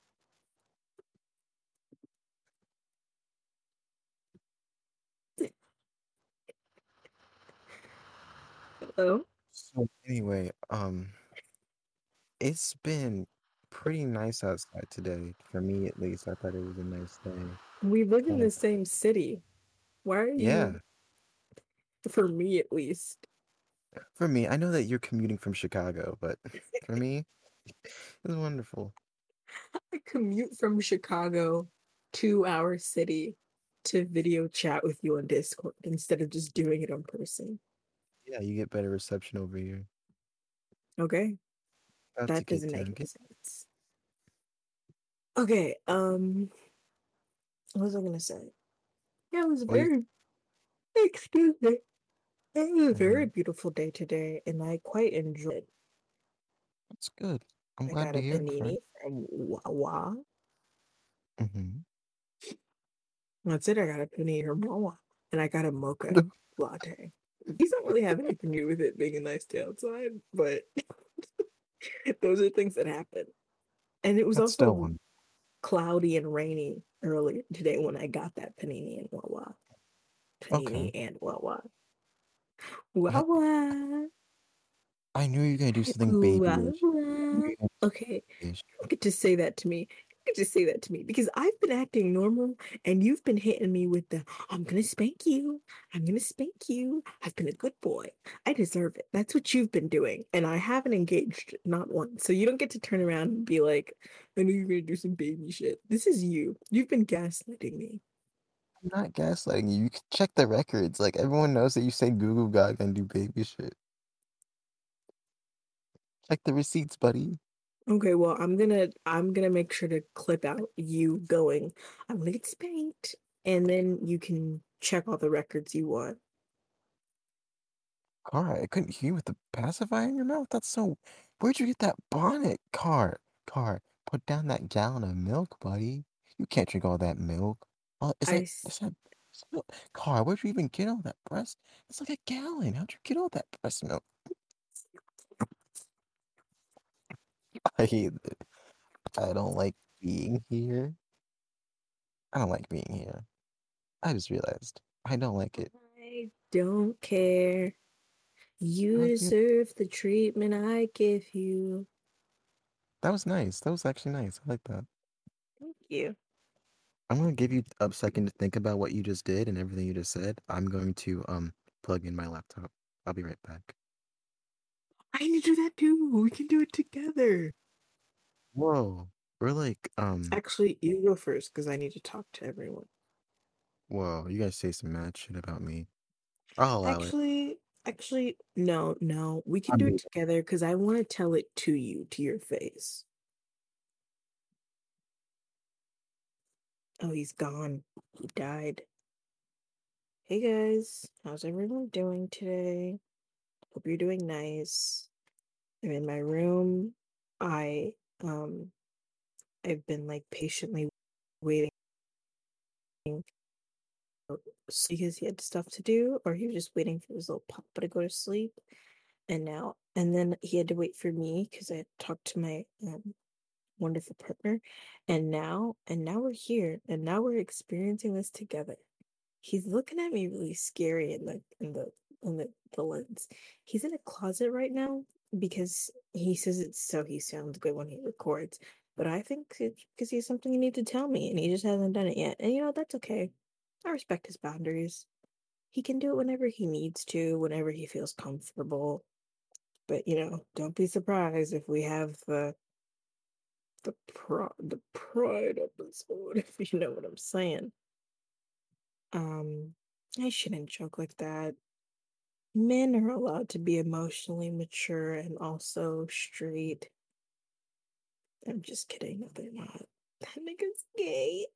Speaker 1: Hello?
Speaker 2: So anyway, um, it's been pretty nice outside today. For me, at least, I thought it was a nice day.
Speaker 1: We live in the same city. Why are you? yeah, for me at least?
Speaker 2: For me, I know that you're commuting from Chicago, but for me, it's wonderful.
Speaker 1: I commute from Chicago to our city to video chat with you on Discord instead of just doing it on person.
Speaker 2: Yeah, you get better reception over here.
Speaker 1: Okay?
Speaker 2: That's a
Speaker 1: That doesn't make any sense. Okay, um, what was I gonna say? Yeah, it was a
Speaker 2: Well, you,
Speaker 1: very, excuse me. It was a very beautiful day today, and I quite enjoyed it.
Speaker 2: That's good. I'm
Speaker 1: I
Speaker 2: glad
Speaker 1: got
Speaker 2: to
Speaker 1: a
Speaker 2: hear it,
Speaker 1: panini from Wawa.
Speaker 2: Mm-hmm.
Speaker 1: That's it. I got a panini from Wawa, and I got a mocha latte. These don't really have anything to do with it being a nice day outside, but those are things that happen. And it was
Speaker 2: That's still
Speaker 1: also
Speaker 2: one.
Speaker 1: cloudy and rainy earlier today when I got that panini and Wawa. Panini
Speaker 2: Okay.
Speaker 1: and Wawa.
Speaker 2: I,
Speaker 1: Wawa.
Speaker 2: I knew you were gonna do something babyish. I knew
Speaker 1: Wawa.
Speaker 2: you were gonna
Speaker 1: Okay, you don't get to say that to me. You get to say that to me because I've been acting normal and you've been hitting me with the I'm gonna spank you. I'm gonna spank you. I've been a good boy. I deserve it. That's what you've been doing. And I haven't engaged not once. So you don't get to turn around and be like, I knew you were gonna do some baby shit. This is you. You've been gaslighting me.
Speaker 2: I'm not gaslighting you. You can check the records. Like everyone knows that you say Google Gaga and do baby shit. Check the receipts, buddy.
Speaker 1: Okay, well, I'm gonna I'm gonna make sure to clip out you going, I'm gonna get spanked, and then you can check all the records you want.
Speaker 2: Car, I couldn't hear you with the pacifier in your mouth. That's so. Where'd you get that bonnet? Car, car, put down that gallon of milk, buddy. You can't drink all that milk. Oh, is
Speaker 1: I
Speaker 2: that,
Speaker 1: s-
Speaker 2: is that, is that? Car, where'd you even get all that breast? It's like a gallon. How'd you get all that breast milk? I hate it. I don't like being here. I don't like being here. I just realized I don't like it.
Speaker 1: I don't care. You
Speaker 2: you-
Speaker 1: deserve the treatment I give you.
Speaker 2: That was nice. That was actually nice. I like that.
Speaker 1: Thank you.
Speaker 2: I'm gonna give you a second to think about what you just did and everything you just said. I'm going to um plug in my laptop. I'll be right back.
Speaker 1: I need to do that too. We can do it together.
Speaker 2: Whoa. We're like um
Speaker 1: Actually, you go first because I need to talk to everyone.
Speaker 2: whoa, you guys say some mad shit about me. I'll allow it.
Speaker 1: Actually, actually, no, no. We can do it together because I want to tell it to you, to your face. Oh, he's gone. He died. Hey guys, how's everyone doing today? Hope you're doing nice. I'm in my room. I um I've been like patiently waiting because he had stuff to do or he was just waiting for his little papa to go to sleep. And now and then he had to wait for me because I talked to my um wonderful partner. And now and now we're here and now we're experiencing this together. He's looking at me really scary in the in the in the, the lens. He's in a closet right now because he says it's so he sounds good when he records. But I think it's because he has something he needs to tell me and he just hasn't done it yet. And you know, that's okay. I respect his boundaries. He can do it whenever he needs to, whenever he feels comfortable. But you know, don't be surprised if we have the the pro the pride episode, if you know what I'm saying. Um, I shouldn't joke like that. Men are allowed to be emotionally mature and also straight. I'm just kidding. No, they're not. That nigga's gay.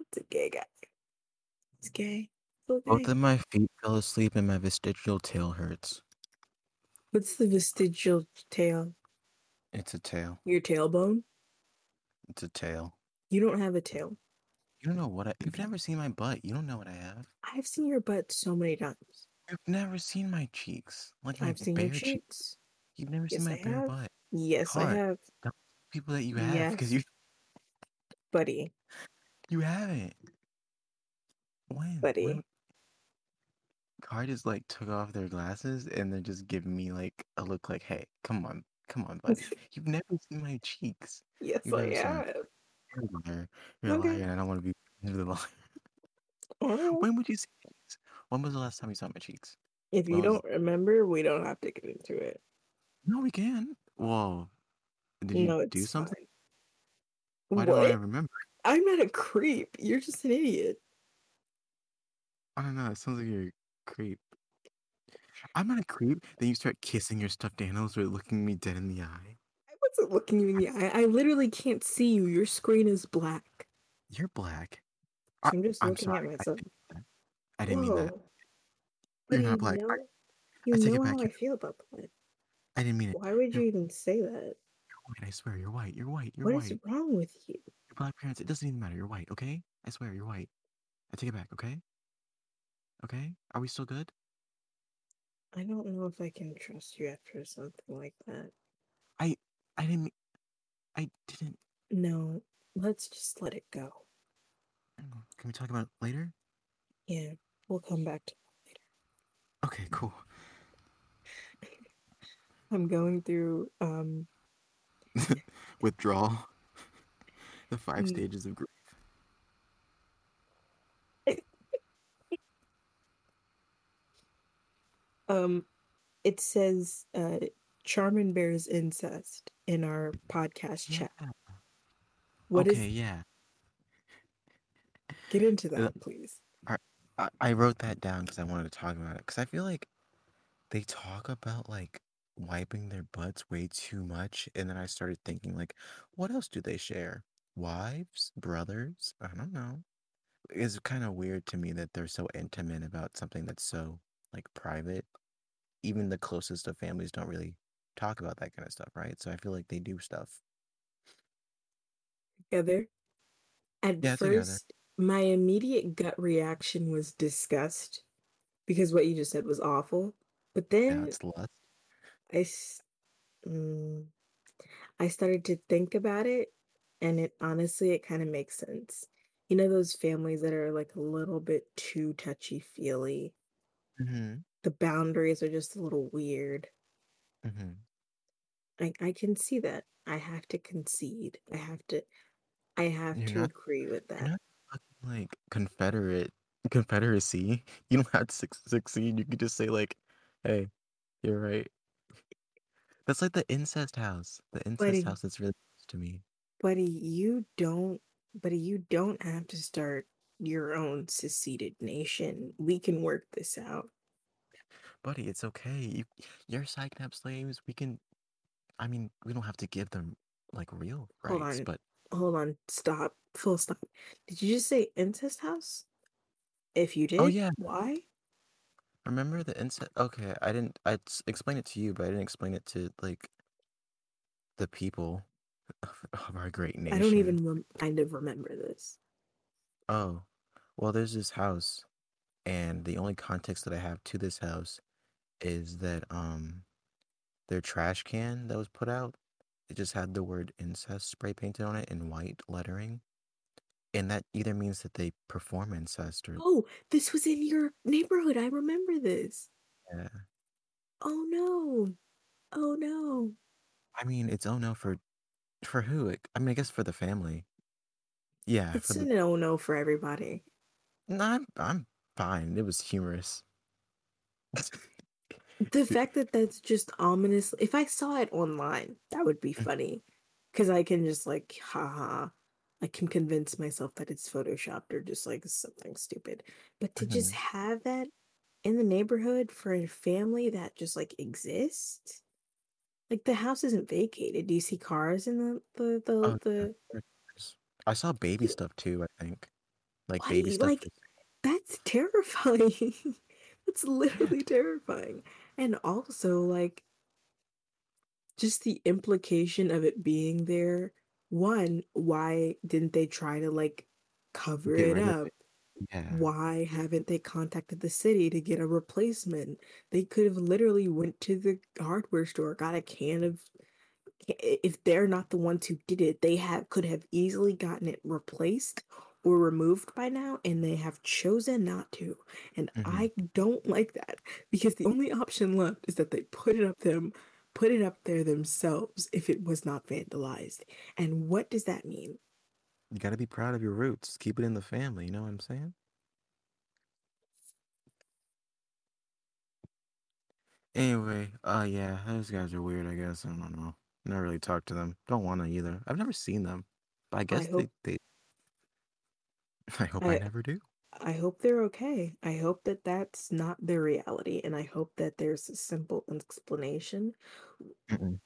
Speaker 1: It's a gay guy. It's gay.
Speaker 2: Both of my feet fell asleep and my vestigial tail hurts.
Speaker 1: What's the vestigial tail?
Speaker 2: It's a tail.
Speaker 1: Your tailbone?
Speaker 2: It's a tail.
Speaker 1: You don't have a tail.
Speaker 2: You don't know what I. You've never seen my butt. You don't know what I have.
Speaker 1: I've seen your butt so many times.
Speaker 2: You've never seen my cheeks. Like my
Speaker 1: I've seen
Speaker 2: bare
Speaker 1: your
Speaker 2: cheeks.
Speaker 1: cheeks.
Speaker 2: You've never
Speaker 1: Yes,
Speaker 2: seen my
Speaker 1: I
Speaker 2: bare
Speaker 1: have.
Speaker 2: butt.
Speaker 1: Yes, I have,
Speaker 2: People that you have because you
Speaker 1: buddy.
Speaker 2: you haven't. When?
Speaker 1: Buddy.
Speaker 2: When? Car just like took off their glasses and they're just giving me like a look like, hey, come on, come on, buddy. You've never seen my cheeks.
Speaker 1: Yes,
Speaker 2: You've
Speaker 1: I
Speaker 2: never seen my-
Speaker 1: have.
Speaker 2: You're a liar. You're
Speaker 1: Okay.
Speaker 2: a liar, and I don't want to be the liar.
Speaker 1: Alright.
Speaker 2: When would you see my cheeks? When was the last time you saw my cheeks?
Speaker 1: If you don't remember, we don't have to get into it.
Speaker 2: No, we can. Whoa. Did you
Speaker 1: no,
Speaker 2: do something?
Speaker 1: fine.
Speaker 2: Why
Speaker 1: what?
Speaker 2: don't I remember?
Speaker 1: I'm not a creep. You're just an idiot.
Speaker 2: I don't know. It sounds like you're creep. I'm not a creep. Then you start kissing your stuffed animals or looking me dead in the eye.
Speaker 1: I wasn't looking you in the eye. I literally can't see you. Your screen is black.
Speaker 2: You're black. I-
Speaker 1: I'm just
Speaker 2: I'm
Speaker 1: looking
Speaker 2: sorry,
Speaker 1: at myself.
Speaker 2: I didn't mean that. You're not
Speaker 1: you
Speaker 2: black.
Speaker 1: Know,
Speaker 2: I-
Speaker 1: you
Speaker 2: I take it
Speaker 1: know
Speaker 2: back.
Speaker 1: how I
Speaker 2: You're-
Speaker 1: feel about black.
Speaker 2: I didn't mean it.
Speaker 1: Why would you
Speaker 2: You're
Speaker 1: even say that?
Speaker 2: white. I swear, you're white. You're white. You're
Speaker 1: What
Speaker 2: white.
Speaker 1: is wrong with you?
Speaker 2: Your black parents. It doesn't even matter. You're white. Okay? I swear, you're white. I take it back. Okay? Okay? Are we still good?
Speaker 1: I don't know if I can trust you after something like that.
Speaker 2: I I didn't. I didn't.
Speaker 1: No, let's just let it go.
Speaker 2: Can we talk about it later?
Speaker 1: Yeah, we'll come back to later.
Speaker 2: Okay, cool.
Speaker 1: I'm going through um
Speaker 2: Withdrawal. the five
Speaker 1: Mm.
Speaker 2: stages of grief.
Speaker 1: Um it says uh Charmin bears incest in our podcast chat.
Speaker 2: Yeah.
Speaker 1: What is?
Speaker 2: okay, yeah.
Speaker 1: get into that please.
Speaker 2: I, I wrote that down because I wanted to talk about it. Because I feel like they talk about like wiping their butts way too much. And then I started thinking, like, what else do they share? Wives? Brothers? I don't know. It's kind of weird to me that they're so intimate about something that's so like private. Even the closest of families don't really talk about that kind of stuff, right? So I feel like they do stuff.
Speaker 1: Together. At
Speaker 2: Yeah, together.
Speaker 1: first, my immediate gut reaction was disgust because what you just said was awful. But then. I, mm, I started to think about it, and it honestly, it kind of makes sense. You know, those families that are like a little bit too touchy feely.
Speaker 2: Mm-hmm.
Speaker 1: The boundaries are just a little weird.
Speaker 2: Mm-hmm.
Speaker 1: I, I can see that. I have to concede. I have to. I have
Speaker 2: You're
Speaker 1: to
Speaker 2: not-
Speaker 1: agree with that.
Speaker 2: Like Confederate Confederacy. You don't have to succeed. You could just say like, "Hey, you're right." That's like the incest house. The incest
Speaker 1: Buddy.
Speaker 2: house is really close to me.
Speaker 1: Buddy, you don't. Buddy, you don't have to start your own seceded nation. We can work this out.
Speaker 2: Buddy, it's okay. You, you're psych-nap slaves. We can. I mean, we don't have to give them like real
Speaker 1: Hold
Speaker 2: rights,
Speaker 1: on.
Speaker 2: but
Speaker 1: Hold on. Stop. Full stop. Did you just say incest house? If you oh, did,
Speaker 2: Oh, yeah.
Speaker 1: why?
Speaker 2: remember the incest? Okay, I didn't. I explained it to you, but I didn't explain it to like the people of, of our great nation.
Speaker 1: I don't even rem- kind of remember this.
Speaker 2: Oh, well, there's this house, and the only context that I have to this house is that um their trash can that was put out, it just had the word incest spray painted on it in white lettering. And that either means that they perform incest or
Speaker 1: Oh, this was in your neighborhood. I remember this.
Speaker 2: yeah.
Speaker 1: Oh no. Oh no.
Speaker 2: I mean, it's oh no for for who? I mean, I guess for the family. Yeah,
Speaker 1: It's
Speaker 2: the
Speaker 1: no no for everybody.
Speaker 2: No, I'm I'm fine. It was humorous.
Speaker 1: The fact that that's just ominous. If I saw it online, that would be
Speaker 2: Mm.
Speaker 1: funny. Because I can just like, haha. I can convince myself that it's photoshopped or just like something stupid. But to just
Speaker 2: Mhm.
Speaker 1: have that in the neighborhood for a family that just like exists, Like the house isn't vacated. Do you see cars in the the the,
Speaker 2: Oh,
Speaker 1: the
Speaker 2: I saw baby stuff too, I think. Like baby stuff
Speaker 1: Like that's terrifying. That's literally terrifying. And also like just the implication of it being there. One, why didn't they try to like cover
Speaker 2: get
Speaker 1: it up?
Speaker 2: it. Yeah.
Speaker 1: Why haven't they contacted the city to get a replacement? They could have literally went to the hardware store, got a can of if they're not the ones who did it, they have could have easily gotten it replaced or removed by now, and they have chosen not to. And
Speaker 2: hmm
Speaker 1: I don't like that because the only option left is that they put it up them, put it up there themselves if it was not vandalized. And what does that mean?
Speaker 2: You gotta be proud of your roots. Keep it in the family, you know what I'm saying? Anyway, uh yeah, those guys are weird, I guess. I don't know. Never really talked to them. Don't wanna either. I've never seen them. But I
Speaker 1: I
Speaker 2: guess they they I hope I
Speaker 1: I
Speaker 2: never do.
Speaker 1: I hope they're okay. I hope that that's not their reality, and I hope that there's a simple explanation.
Speaker 2: Mm-mm.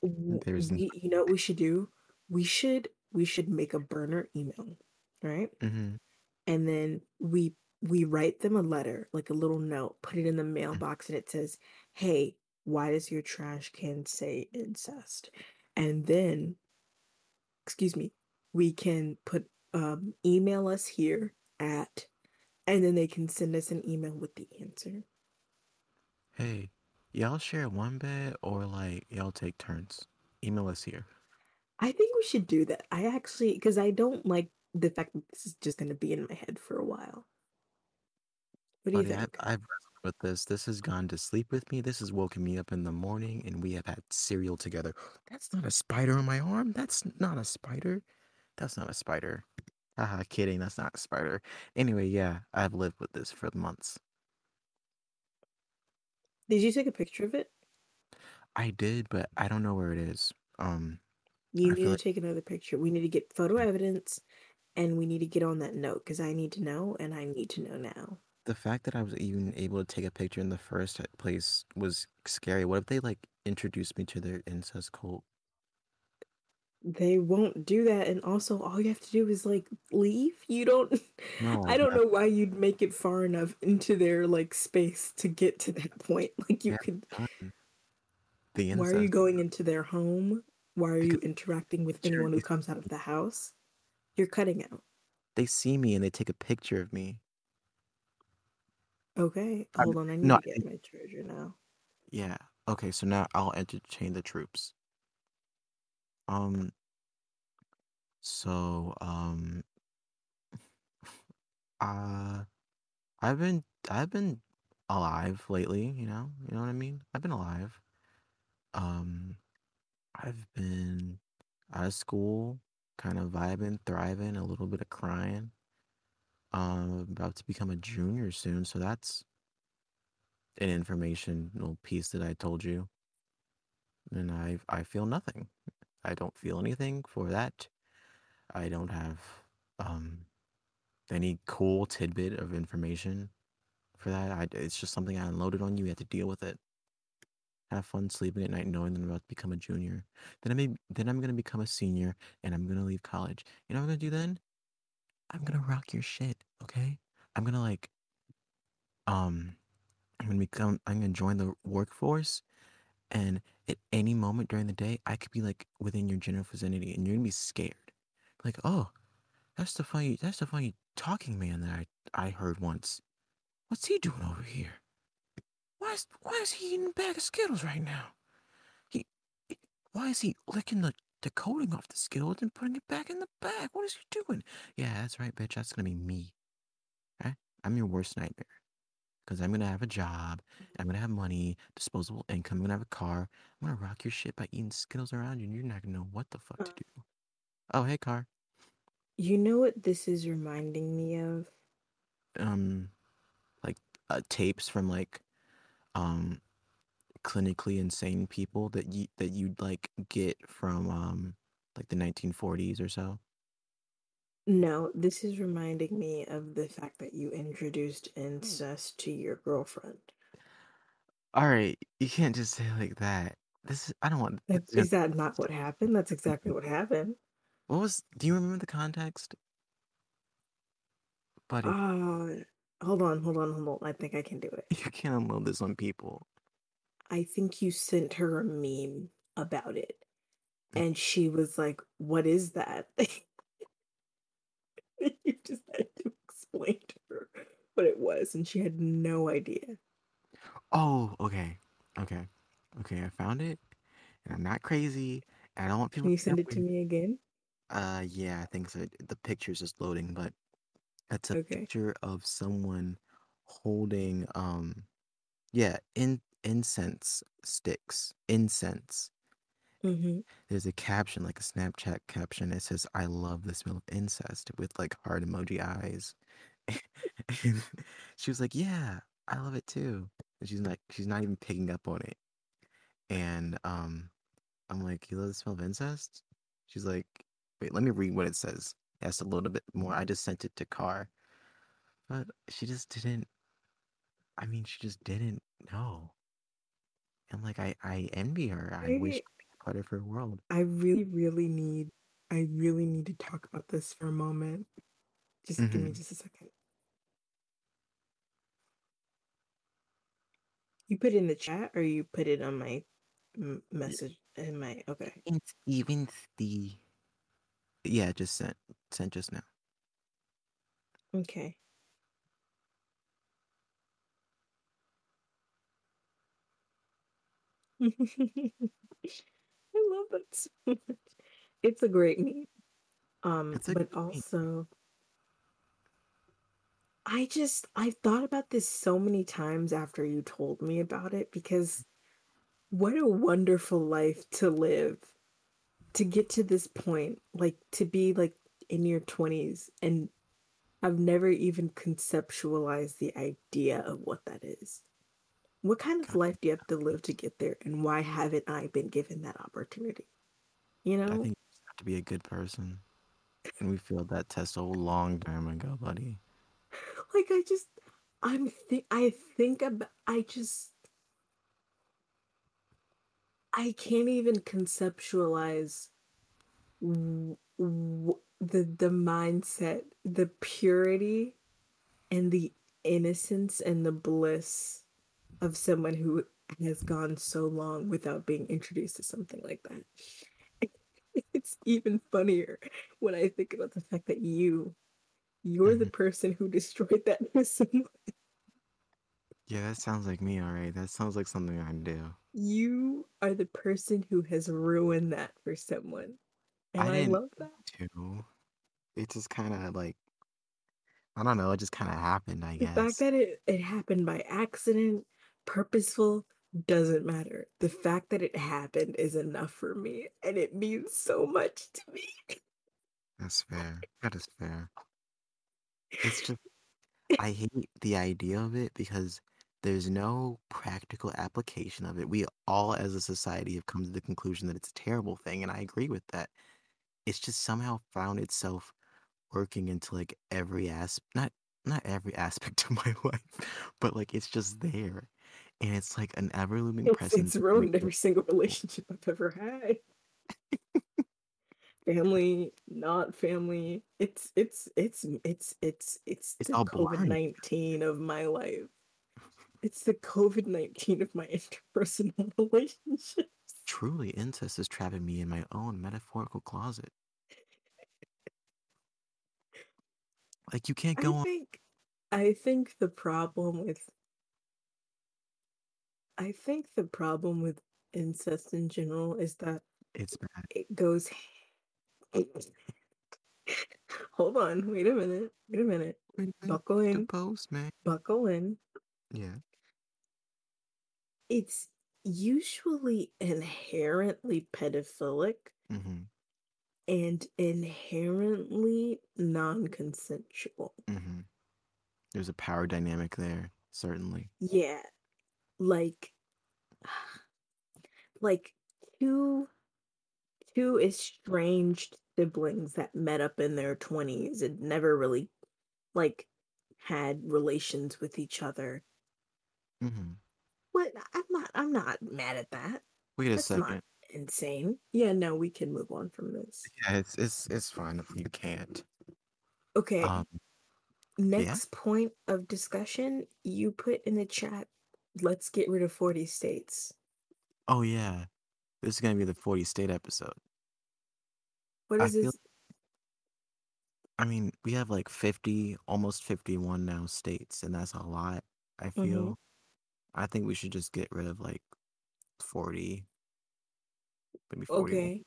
Speaker 2: There's
Speaker 1: We, you know what we should do? We should we should make a burner email, right?
Speaker 2: mhm,
Speaker 1: And then we we write them a letter, like a little note, put it in the
Speaker 2: mm.
Speaker 1: mailbox, and it says, "Hey, why does your trash can say incest?" And then, excuse me, we can put um, email us here at and then they can send us an email with the answer.
Speaker 2: Hey, y'all share one bed or like y'all take turns? Email us here.
Speaker 1: I think we should do that. I actually, because I don't like the fact that this is just going to be in my head for a while. What do you
Speaker 2: Buddy, I've
Speaker 1: think?
Speaker 2: I've wrestled with this. This has gone to sleep with me. This has woken me up in the morning and we have had cereal together. That's not a spider on my arm. That's not a spider. That's not a spider. Haha, kidding. That's not a spider. Anyway, yeah, I've lived with this for months.
Speaker 1: Did you take a picture of it?
Speaker 2: I did, but I don't know where it is. Um,
Speaker 1: You
Speaker 2: I
Speaker 1: need to
Speaker 2: like
Speaker 1: take another picture. We need to get photo evidence and we need to get on that note because I need to know and I need to know now.
Speaker 2: the fact that I was even able to take a picture in the first place was scary. What if they like introduced me to their incest cult?
Speaker 1: They won't do that. And also, all you have to do is like leave. You don't,
Speaker 2: No,
Speaker 1: I don't know why you'd make it far enough into their like space to get to that point. Like, you
Speaker 2: haven't
Speaker 1: could
Speaker 2: the
Speaker 1: Why are you going into their home? Why are you interacting with anyone who comes out of the house? You're cutting out.
Speaker 2: they see me and they take a picture of me.
Speaker 1: Okay,
Speaker 2: I'm
Speaker 1: hold on. I need
Speaker 2: no,
Speaker 1: to get my charger now.
Speaker 2: yeah. Okay, so now I'll entertain the troops. Um, so um, uh, I've been I've been alive lately. You know, you know what I mean. I've been alive. Um, I've been out of school, kind of vibing, thriving, a little bit of crying. Um, about to become a junior soon, so that's an informational piece that I told you. And I I feel nothing. I don't feel anything for that. I don't have um any cool tidbit of information for that. I, it's just something I unloaded on you. You have to deal with it. Have fun sleeping at night knowing that I'm about to become a junior. Then I may, then I'm gonna become a senior and I'm gonna leave college. You know what I'm gonna do then? I'm gonna rock your shit, okay? I'm gonna like um I'm gonna become I'm gonna join the workforce and at any moment during the day I could be like within your general vicinity and you're gonna be scared. Like, oh, that's the funny that's the funny talking man that I I heard once. What's he doing over here? Why is why is he eating a bag of Skittles right now? He, why is he licking the, the coating off the Skittles and putting it back in the bag? What is he doing? Yeah, that's right, bitch. That's gonna be me. Okay? I'm your worst nightmare. Because I'm gonna have a job, I'm gonna have money, disposable income, I'm gonna have a car. I'm gonna rock your shit by eating Skittles around you, and you're not gonna know what the fuck to do. Oh, hey, car.
Speaker 1: You know what this is reminding me of?
Speaker 2: Um, like uh, tapes from like um clinically insane people that you that you'd like get from um like the 1940s or so.
Speaker 1: No, this is reminding me of the fact that you introduced incest to your girlfriend.
Speaker 2: All right, you can't just say like that. this is I don't want
Speaker 1: That,
Speaker 2: is
Speaker 1: is that not what happened? That's exactly what happened.
Speaker 2: What was do you remember the context? Buddy,
Speaker 1: Uh, hold on, hold on, hold on. I think I can do it.
Speaker 2: you can't unload this on people.
Speaker 1: I think you sent her a meme about it. And she was like, What is that? you just had to explain to her what it was, and she had no idea.
Speaker 2: Oh, okay. Okay. Okay, I found it. And I'm not crazy. And I don't want people
Speaker 1: Can you
Speaker 2: to
Speaker 1: send it to me again?
Speaker 2: Uh yeah, I think so. The picture's just loading, but it's a
Speaker 1: Okay.
Speaker 2: picture of someone holding um yeah, in incense sticks. Incense.
Speaker 1: Mm-hmm.
Speaker 2: There's a caption, like a Snapchat caption. It says, I love the smell of incest with like heart emoji eyes. And she was like, Yeah, I love it too. And she's like, she's not even picking up on it. And um, I'm like, You love the smell of incest? She's like, Wait, let me read what it says. It has a little bit more. I just sent it to Car. But she just didn't, I mean, she just didn't know. And like, I, I envy her. I wish
Speaker 1: I,
Speaker 2: I could part of her world.
Speaker 1: I really, really need, I really need to talk about this for a moment. Just give me
Speaker 2: hmm
Speaker 1: just a second. You put it in the chat or you put it on my m- message in my, okay.
Speaker 2: It's even the, yeah, just sent, sent just now.
Speaker 1: Okay. I love that so much. It's a great meme. Um, but
Speaker 2: good meme.
Speaker 1: also I just I've thought about this so many times after you told me about it because what a wonderful life to live to get to this point, like to be like in your 20s and I've never even conceptualized the idea of what that is. What kind of life do you have to live to get there and why haven't I been given that opportunity? You know?
Speaker 2: I think you have to be a good person. And we failed that test a long time ago, buddy.
Speaker 1: Like I just I'm think I think about I just I can't even conceptualize w- w- the the mindset, the purity and the innocence and the bliss of someone who has gone so long without being introduced to something like that. It's even funnier when I think about the fact that you you're the
Speaker 2: hmm
Speaker 1: person who destroyed that for someone.
Speaker 2: Yeah, that sounds like me, all right. That sounds like something I do.
Speaker 1: You are the person who has ruined that for someone. And
Speaker 2: I
Speaker 1: I love that.
Speaker 2: Too. to. It just kind of like, I don't know, it just kind of happened, I guess.
Speaker 1: The fact that it, it happened by accident, purposeful, doesn't matter. The fact that it happened is enough for me, and it means so much to me.
Speaker 2: That's fair. That is fair. It's just, I hate the idea of it because there's no practical application of it. We all, as a society, have come to the conclusion that it's a terrible thing, and I agree with that. It's just somehow found itself working into like every as not not every aspect of my life, but like it's just there, and it's like an ever looming
Speaker 1: It's
Speaker 2: presence.
Speaker 1: it's ruined every single relationship I've ever had. family, not family. It's it's it's it's it's it's
Speaker 2: It's
Speaker 1: the COVID nineteen of my life. It's the COVID nineteen of my interpersonal relationships.
Speaker 2: Truly, incest is trapping me in my own metaphorical closet. Like you can't
Speaker 1: I
Speaker 2: go on.
Speaker 1: think I think the problem with I think the problem with incest in general is that
Speaker 2: It's bad.
Speaker 1: it goes Hold on, wait a minute. Wait a minute.
Speaker 2: Wait a
Speaker 1: Buckle in.
Speaker 2: postman.
Speaker 1: Buckle in.
Speaker 2: Yeah.
Speaker 1: It's usually inherently pedophilic
Speaker 2: Mm-hmm.
Speaker 1: and inherently non-consensual.
Speaker 2: Mm-hmm. There's a power dynamic there, certainly.
Speaker 1: Yeah, like like two two estranged siblings that met up in their 20s and never really like had relations with each other.
Speaker 2: Mm-hmm.
Speaker 1: What I'm not I'm not mad at that.
Speaker 2: Wait a
Speaker 1: That's
Speaker 2: second.
Speaker 1: insane. Yeah, no, we can move on from this.
Speaker 2: Yeah, it's it's it's fine if you can't.
Speaker 1: Okay,
Speaker 2: Um,
Speaker 1: next point of discussion, you put in the chat, let's get rid of 40 states.
Speaker 2: oh yeah, this is gonna be the 40 state episode.
Speaker 1: What
Speaker 2: I
Speaker 1: is
Speaker 2: feel-
Speaker 1: this?
Speaker 2: I mean, we have like 50, almost 51 now states, and that's a lot. I mm-hmm. feel. I think we should just get rid of like 40, maybe 40.
Speaker 1: Okay.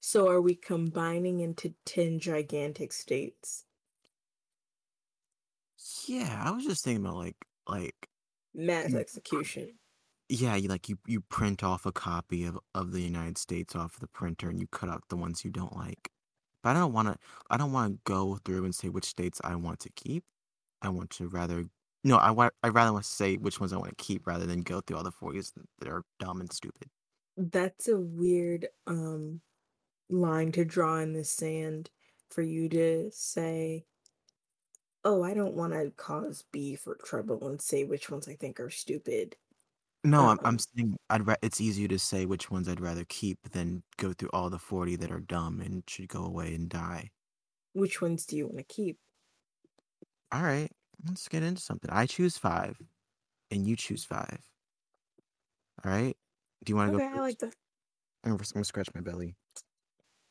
Speaker 1: So are we combining into 10 gigantic states?
Speaker 2: Yeah, I was just thinking about like like
Speaker 1: Mass execution.
Speaker 2: yeah, you like you you print off a copy of of the United States off the printer and you cut out the ones you don't like. But I don't want to I don't want to go through and say which states I want to keep. I want to rather no, I want I rather want to say which ones I want to keep rather than go through all the 40s that are dumb and stupid.
Speaker 1: That's a weird um line to draw in the sand for you to say, "Oh, I don't want to cause beef or trouble and say which ones I think are stupid."
Speaker 2: No, I'm I'm
Speaker 1: Um,
Speaker 2: saying I'd ra- it's easier to say which ones I'd rather keep than go through all the 40 that are dumb and should go away and die.
Speaker 1: Which ones do you want to keep?
Speaker 2: All right, let's get into something. I choose 5 and you choose 5. All right? Do you want to
Speaker 1: Okay,
Speaker 2: go
Speaker 1: I
Speaker 2: first?
Speaker 1: like that.
Speaker 2: I'm gonna scratch my belly.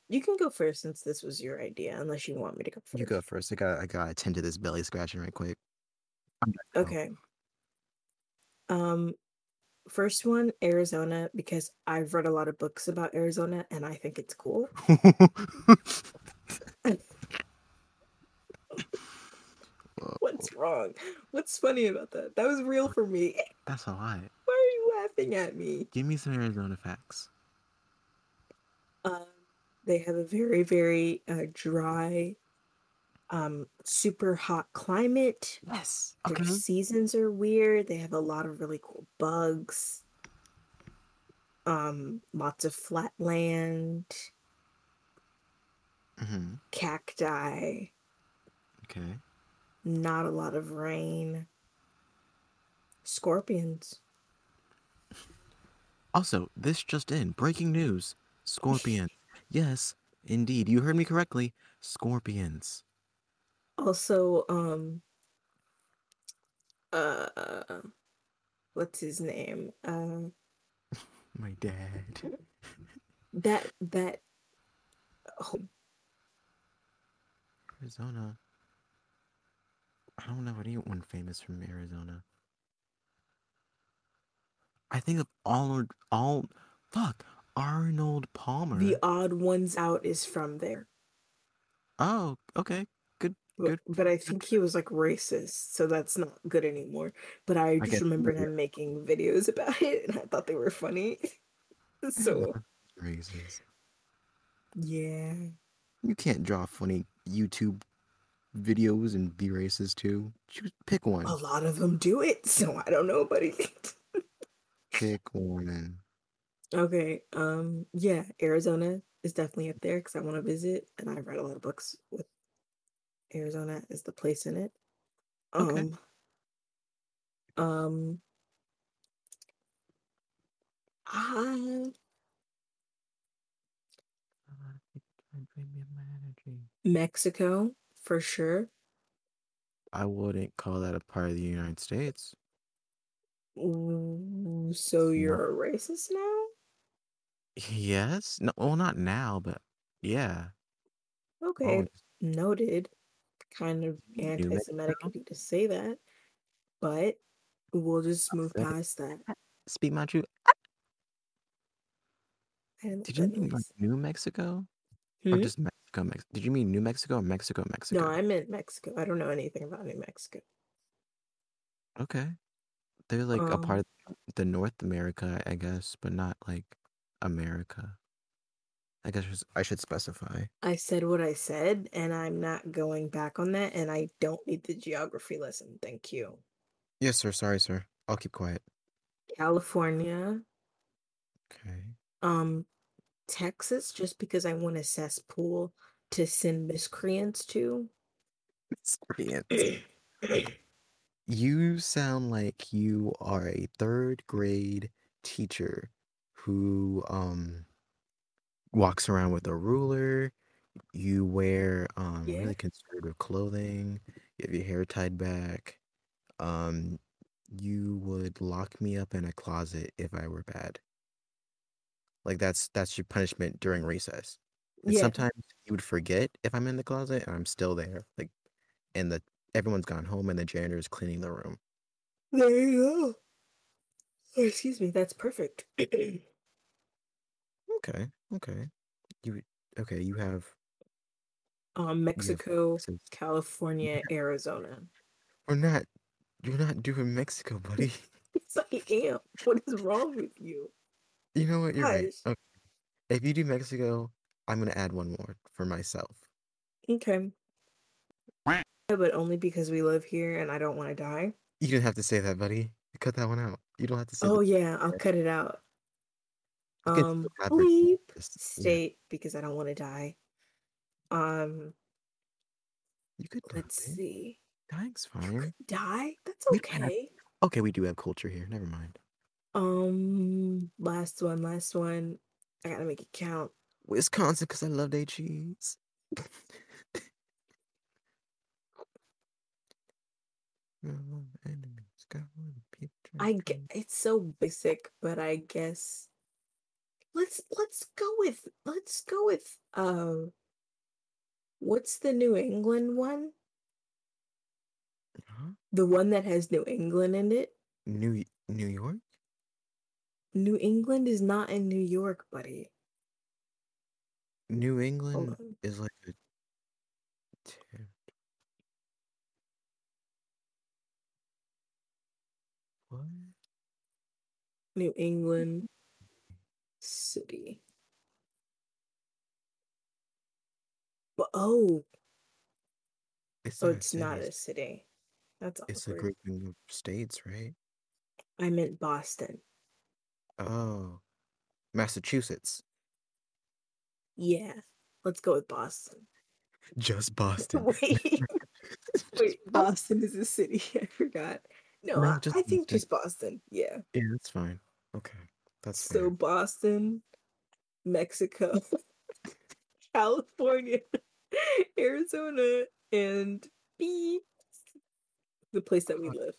Speaker 1: You can go first since this was your idea, unless you want me to go first.
Speaker 2: You go first. I got I got to attend to this belly scratching right quick. I'm back now.
Speaker 1: Okay. Um, first one, Arizona, because I've read a lot of books about Arizona and I think it's cool. What's wrong? What's funny about that? That was real for me.
Speaker 2: That's a lot.
Speaker 1: Why are you laughing at me?
Speaker 2: Give me some Arizona facts.
Speaker 1: Um, they have a very, very uh, dry, um, super hot climate.
Speaker 2: Yes.
Speaker 1: Their
Speaker 2: Okay.
Speaker 1: seasons are weird. They have a lot of really cool bugs. Um, lots of flat land,
Speaker 2: hmm
Speaker 1: cacti,
Speaker 2: Okay.
Speaker 1: not a lot of rain. Scorpions.
Speaker 2: Also, this just in. Breaking news. Scorpion. Yes, indeed. You heard me correctly. Scorpions.
Speaker 1: Also, um, uh, what's his name? Uh,
Speaker 2: My dad.
Speaker 1: that that. Oh,
Speaker 2: Arizona. I don't know anyone famous from Arizona. I think of Arnold. All fuck Arnold Palmer.
Speaker 1: the odd ones out is from there.
Speaker 2: oh, okay. Good. Good.
Speaker 1: but I think he was like racist, so that's not good anymore. But I just remembered
Speaker 2: would.
Speaker 1: him making videos about it, and I thought they were funny. so
Speaker 2: Raises.
Speaker 1: yeah,
Speaker 2: You can't draw funny YouTube videos and be racist too. Choose pick one.
Speaker 1: a lot of them do it. So I don't know, buddy.
Speaker 2: Pick one.
Speaker 1: Okay, um, yeah, Arizona is definitely up there because I want to visit, and I've read a lot of books with Arizona as the place in it.
Speaker 2: Okay.
Speaker 1: Um, um, I Mexico for sure.
Speaker 2: I wouldn't call that a part of the United States.
Speaker 1: Ooh, So you're a racist now?
Speaker 2: Yes. No. Well, not now, but yeah.
Speaker 1: Okay,
Speaker 2: Always.
Speaker 1: noted. Kind of anti-Semitic of you to say that, but we'll just move
Speaker 2: it.
Speaker 1: past that.
Speaker 2: Speak my truth.
Speaker 1: I
Speaker 2: Did you
Speaker 1: that
Speaker 2: mean like. New Mexico or
Speaker 1: Hmm?
Speaker 2: just Mexico? Mex- Did you mean New Mexico or Mexico? Mexico.
Speaker 1: No, I meant Mexico. I don't know anything about New Mexico.
Speaker 2: Okay. They're like a
Speaker 1: Um,
Speaker 2: part of the North America, I guess, but not like America. I guess I should specify.
Speaker 1: I said what I said, and I'm not going back on that, and I don't need the geography lesson. Thank you.
Speaker 2: Yes, sir. Sorry, sir. I'll keep quiet.
Speaker 1: California,
Speaker 2: Okay.
Speaker 1: um, Texas, just because I want a cesspool to send miscreants to.
Speaker 2: Miscreants. You sound like you are a third grade teacher who um walks around with a ruler. You wear um
Speaker 1: Yeah.
Speaker 2: really conservative clothing. You have your hair tied back. Um, you would lock me up in a closet if I were bad. Like that's that's your punishment during recess. And
Speaker 1: Yeah.
Speaker 2: sometimes you would forget if I'm in the closet and I'm still there. Like and the everyone's gone home and the janitor is cleaning the room.
Speaker 1: There you go. Oh, excuse me. That's perfect.
Speaker 2: Okay, okay. You okay, you have
Speaker 1: um, Mexico. California, Arizona.
Speaker 2: We're not you're not doing Mexico, buddy.
Speaker 1: Yes, I am. What is wrong with you?
Speaker 2: You know what? You're right. Okay. If you do Mexico, I'm gonna add one more for myself.
Speaker 1: Okay. But only because we live here and I don't want to die.
Speaker 2: You didn't have to say that, buddy. Cut that one out. You don't have to say
Speaker 1: Oh
Speaker 2: the
Speaker 1: yeah, I'll cut it out. Um,
Speaker 2: still have
Speaker 1: bleep
Speaker 2: this- yeah,
Speaker 1: state because I don't want to die. Um,
Speaker 2: you could
Speaker 1: let's see.
Speaker 2: Dying's fine.
Speaker 1: Die? That's
Speaker 2: We have-
Speaker 1: okay.
Speaker 2: Okay, we do have culture here. Never mind.
Speaker 1: Um, last one, last one. I gotta make it count.
Speaker 2: Wisconsin, because I love their cheese. No enemies, got one people
Speaker 1: I get it's so basic, but I guess let's let's go with let's go with uh what's the New England one?
Speaker 2: Huh?
Speaker 1: The one that has New England in it?
Speaker 2: New New York?
Speaker 1: New England is not in New York, buddy.
Speaker 2: New England is like a what?
Speaker 1: New England City. But oh,
Speaker 2: It's
Speaker 1: oh,
Speaker 2: not a
Speaker 1: it's
Speaker 2: city.
Speaker 1: not a
Speaker 2: It's,
Speaker 1: city. That's
Speaker 2: it's a grouping of states, right?
Speaker 1: I meant Boston.
Speaker 2: Oh, Massachusetts.
Speaker 1: Yeah, let's go with Boston.
Speaker 2: Just Boston.
Speaker 1: Wait, wait, Boston is a city. I forgot. No,
Speaker 2: No,
Speaker 1: I, think just Boston. Yeah.
Speaker 2: Yeah, that's fine. Okay, that's
Speaker 1: So
Speaker 2: fair.
Speaker 1: Boston, Mexico, California, Arizona, and beep, the place that we live.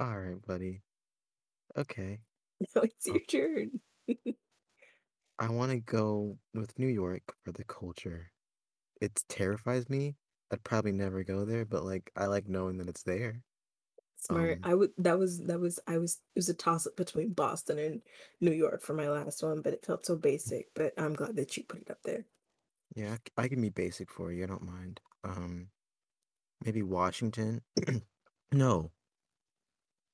Speaker 2: All right, buddy. Okay,
Speaker 1: Now it's
Speaker 2: uh,
Speaker 1: your turn.
Speaker 2: I want to go with New York for the culture. It terrifies me. I'd probably never go there, but like I like knowing that it's there.
Speaker 1: Smart.
Speaker 2: Um,
Speaker 1: I would. That was. That was. I was. It was a toss up between Boston and New York for my last one, but it felt so basic. But I'm glad that you put it up there.
Speaker 2: yeah, I can be basic for you. I don't mind. Um, maybe Washington. No.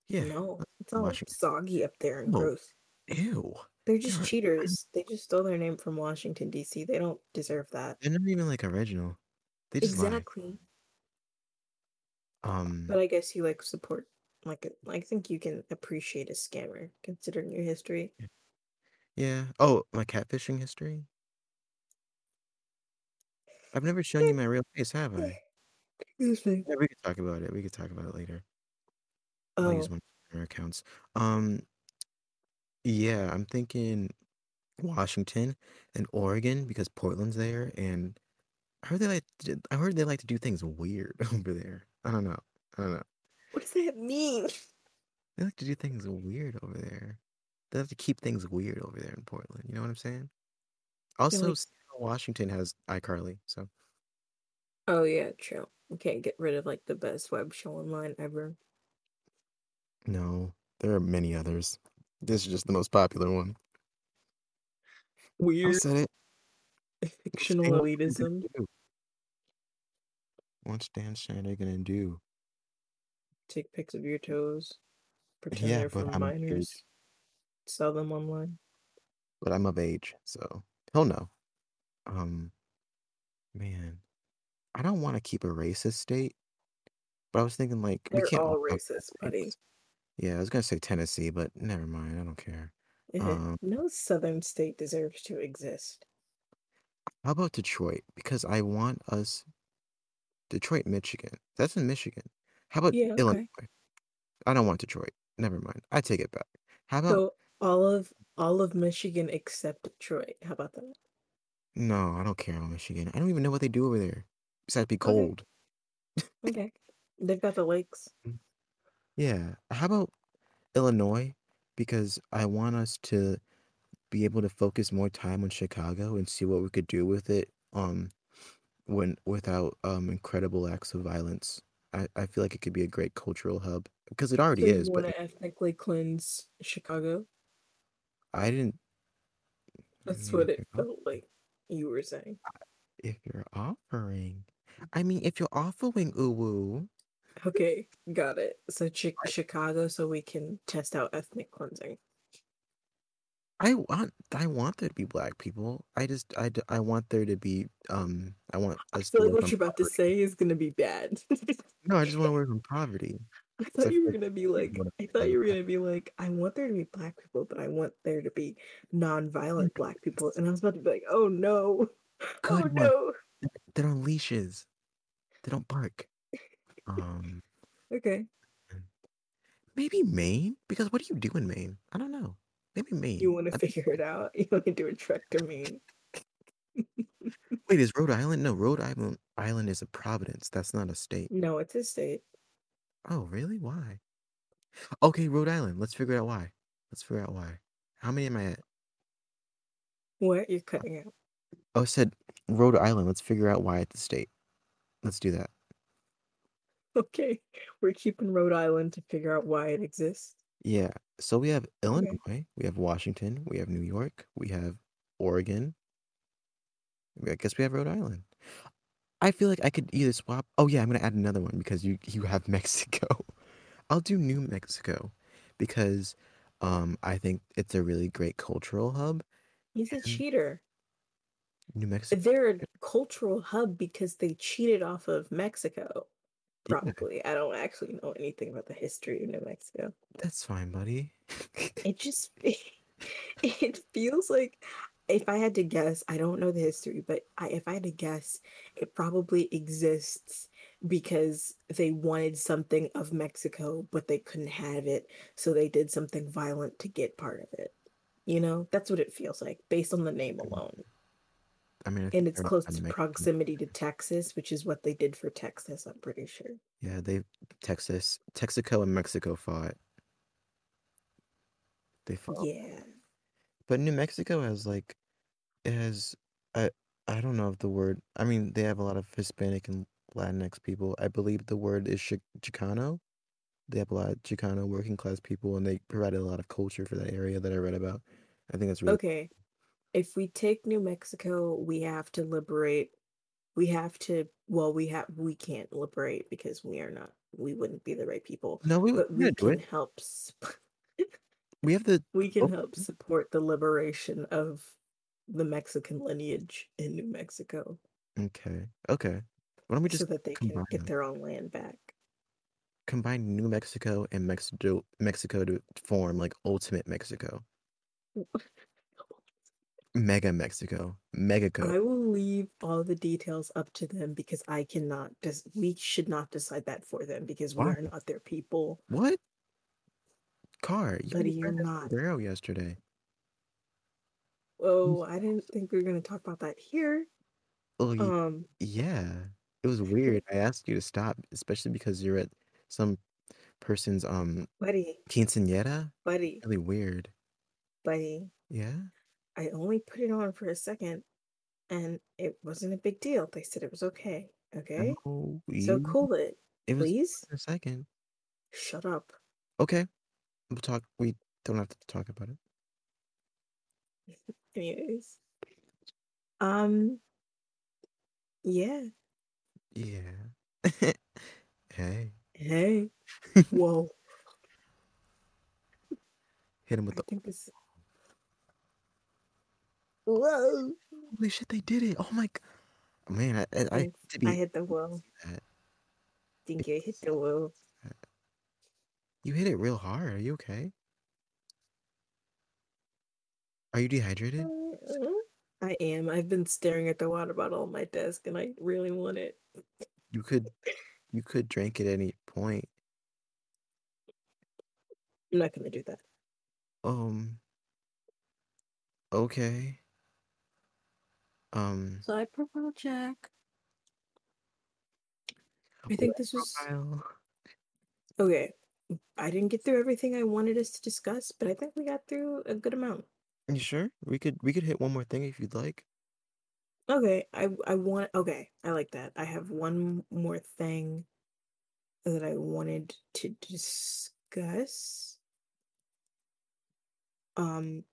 Speaker 2: Yeah,
Speaker 1: No, it's all
Speaker 2: Washington.
Speaker 1: soggy up there and
Speaker 2: No.
Speaker 1: gross.
Speaker 2: Ew.
Speaker 1: They're
Speaker 2: They
Speaker 1: just cheaters. They just stole their name from Washington D.C. They don't deserve that.
Speaker 2: They're not even like original. They just lie. Um,
Speaker 1: But I guess you like support. Like, I think you can appreciate a scammer considering your history.
Speaker 2: yeah. Oh, my catfishing history. I've never shown you my real face, have I?
Speaker 1: Excuse me.
Speaker 2: Yeah, we could talk about it. We could talk about it later. I'll use
Speaker 1: Oh,
Speaker 2: one of our accounts. Um, yeah, I'm thinking Washington and Oregon because Portland's there, and I heard they like to, I heard they like to do things weird over there. I don't know. I don't know.
Speaker 1: what does that mean?
Speaker 2: They like to do things weird over there. They have to keep things weird over there in Portland. You know what I'm saying? Also,
Speaker 1: like-
Speaker 2: Washington has iCarly, so
Speaker 1: Oh yeah, true. You can't get rid of like the best web show online ever.
Speaker 2: no, there are many others. This is just the most popular one. I
Speaker 1: Weird
Speaker 2: said it.
Speaker 1: fictional
Speaker 2: Stan, what are you gonna
Speaker 1: elitism.
Speaker 2: What's Dan Schneider gonna do?
Speaker 1: Take pics of your toes. Pretend
Speaker 2: Yeah,
Speaker 1: they're from
Speaker 2: I'm
Speaker 1: minors. Sell them online.
Speaker 2: But I'm of age, so he'll know. Um, man, I don't want to keep a racist state, but I was thinking like we
Speaker 1: They're
Speaker 2: can't
Speaker 1: all racist, buddy.
Speaker 2: Yeah, I was gonna say Tennessee, but never mind. I don't care. Um,
Speaker 1: no southern state deserves to exist.
Speaker 2: how about Detroit? Because I want us Detroit, Michigan. That's in Michigan. How about
Speaker 1: Yeah, okay.
Speaker 2: Illinois? I don't want Detroit. Never mind. I take it back. How about
Speaker 1: So all of All of Michigan except Detroit. How about that?
Speaker 2: No, I don't care about Michigan. I don't even know what they do over there besides be
Speaker 1: Okay,
Speaker 2: cold.
Speaker 1: okay. They've got the lakes.
Speaker 2: Mm. Yeah. How about Illinois? Because I want us to be able to focus more time on Chicago and see what we could do with it. Um, when without um incredible acts of violence. I, I feel like it could be a great cultural hub because it already
Speaker 1: So you
Speaker 2: is, but
Speaker 1: want to ethnically cleanse Chicago?
Speaker 2: I didn't.
Speaker 1: That's what it felt like you were saying.
Speaker 2: if you're offering, I mean, if you're offering uwu,
Speaker 1: Okay, got it. So Chi- Chicago, so we can test out ethnic cleansing.
Speaker 2: I want I want there to be black people. I just I, I want there to be um I want
Speaker 1: I feel like what you're about to say is gonna be bad.
Speaker 2: No, I just want to work from poverty
Speaker 1: I thought you were gonna be like, I thought you were gonna be like, I want there to be black people, but I want there to be non-violent black people. And I was about to be like, oh no, oh
Speaker 2: Good one.
Speaker 1: no.
Speaker 2: They're on leashes. They don't bark. Um.
Speaker 1: Okay,
Speaker 2: Maybe Maine? Because what do you do in Maine? I don't know. Maybe
Speaker 1: me.
Speaker 2: you
Speaker 1: want to figure it out? You want to do a trek to Maine?
Speaker 2: wait, is Rhode Island? No, Rhode Island Island is a province. That's not a state.
Speaker 1: No, it's a state.
Speaker 2: Oh, really? Why? Okay, Rhode Island. Let's figure out why. Let's figure out why. How many am I at?
Speaker 1: What? You're cutting out.
Speaker 2: Oh, I said Rhode Island. Let's figure out why it's a state. Let's do that.
Speaker 1: Okay, we're keeping Rhode Island to figure out why it exists.
Speaker 2: Yeah. So we have
Speaker 1: Okay.
Speaker 2: Illinois, we have Washington, we have New York, we have Oregon. I guess we have Rhode Island. I feel like I could either swap. Oh yeah, I'm gonna add another one because you you have Mexico. I'll do New Mexico because um I think it's a really great cultural hub
Speaker 1: He's a cheater.
Speaker 2: New Mexico.
Speaker 1: They're a cultural hub because they cheated off of Mexico. Probably. I don't actually know anything about the history of New Mexico.
Speaker 2: that's fine, buddy.
Speaker 1: It just it feels like if I had to guess, I don't know the history, but I, if I had to guess, it probably exists because they wanted something of Mexico, but they couldn't have it, so they did something violent to get part of it. You know, that's what it feels like based on the name mm. alone.
Speaker 2: I mean, I
Speaker 1: And it's close to proximity to Texas, which is what they did for Texas, I'm pretty sure.
Speaker 2: Yeah, they Texas, Texaco, and Mexico fought. They fought,
Speaker 1: Yeah.
Speaker 2: but New Mexico has like it has I I don't know if the word. I mean, they have a lot of Hispanic and Latinx people. I believe the word is Chi- Chicano. They have a lot of Chicano working class people, and they provided a lot of culture for that area that I read about. I think that's really
Speaker 1: Okay. If we take New Mexico, we have to liberate. We have to, well, we have, we can't liberate because we are not, we wouldn't be the right people,
Speaker 2: no. We
Speaker 1: but
Speaker 2: we're
Speaker 1: we can help, sp-
Speaker 2: We have the
Speaker 1: we can
Speaker 2: oh,
Speaker 1: help support the liberation of the Mexican lineage in New Mexico
Speaker 2: okay, okay. Why don't we just so
Speaker 1: that they can get their own land back.
Speaker 2: Combine New Mexico and Mexico Mexico to form like Ultimate Mexico, Mega Mexico, Megaco.
Speaker 1: I will leave all the details up to them because I cannot, des- we should not decide that for them because we're not their people.
Speaker 2: What? Car, you
Speaker 1: Buddy, you're not.
Speaker 2: sombrero yesterday.
Speaker 1: Oh, I didn't think we were gonna talk about that here.
Speaker 2: Oh,
Speaker 1: Um,
Speaker 2: yeah. It was weird. I asked you to stop, especially because you're at some person's um
Speaker 1: buddy,
Speaker 2: quinceañera.
Speaker 1: buddy,
Speaker 2: Really weird.
Speaker 1: buddy.
Speaker 2: Yeah.
Speaker 1: I only put it on for a second and it wasn't a big deal. They said it was okay. Okay?
Speaker 2: No,
Speaker 1: So cool it,
Speaker 2: It was
Speaker 1: please.
Speaker 2: for a second.
Speaker 1: Shut up.
Speaker 2: Okay. We'll talk. We don't have to talk about it.
Speaker 1: Anyways. Um, yeah.
Speaker 2: Yeah. Hey.
Speaker 1: Hey. Whoa.
Speaker 2: Hit him with
Speaker 1: I
Speaker 2: the.
Speaker 1: Whoa.
Speaker 2: Holy shit! They did it. Oh my. g- Man, I I, I
Speaker 1: I hit the. Think I hit the wall.
Speaker 2: You hit it real hard. Are you okay? Are you dehydrated?
Speaker 1: Uh, I am. I've been staring at the water bottle on my desk and I really want it.
Speaker 2: You could you could drink at any point.
Speaker 1: I'm not gonna do that.
Speaker 2: Um Okay. Um,
Speaker 1: Side profile check. I think this was
Speaker 2: profile.
Speaker 1: okay. I didn't get through everything I wanted us to discuss, but I think we got through a good amount.
Speaker 2: You sure? We could we could hit one more thing if you'd like.
Speaker 1: Okay, I I want okay, I like that. I have one more thing that I wanted to discuss. Um,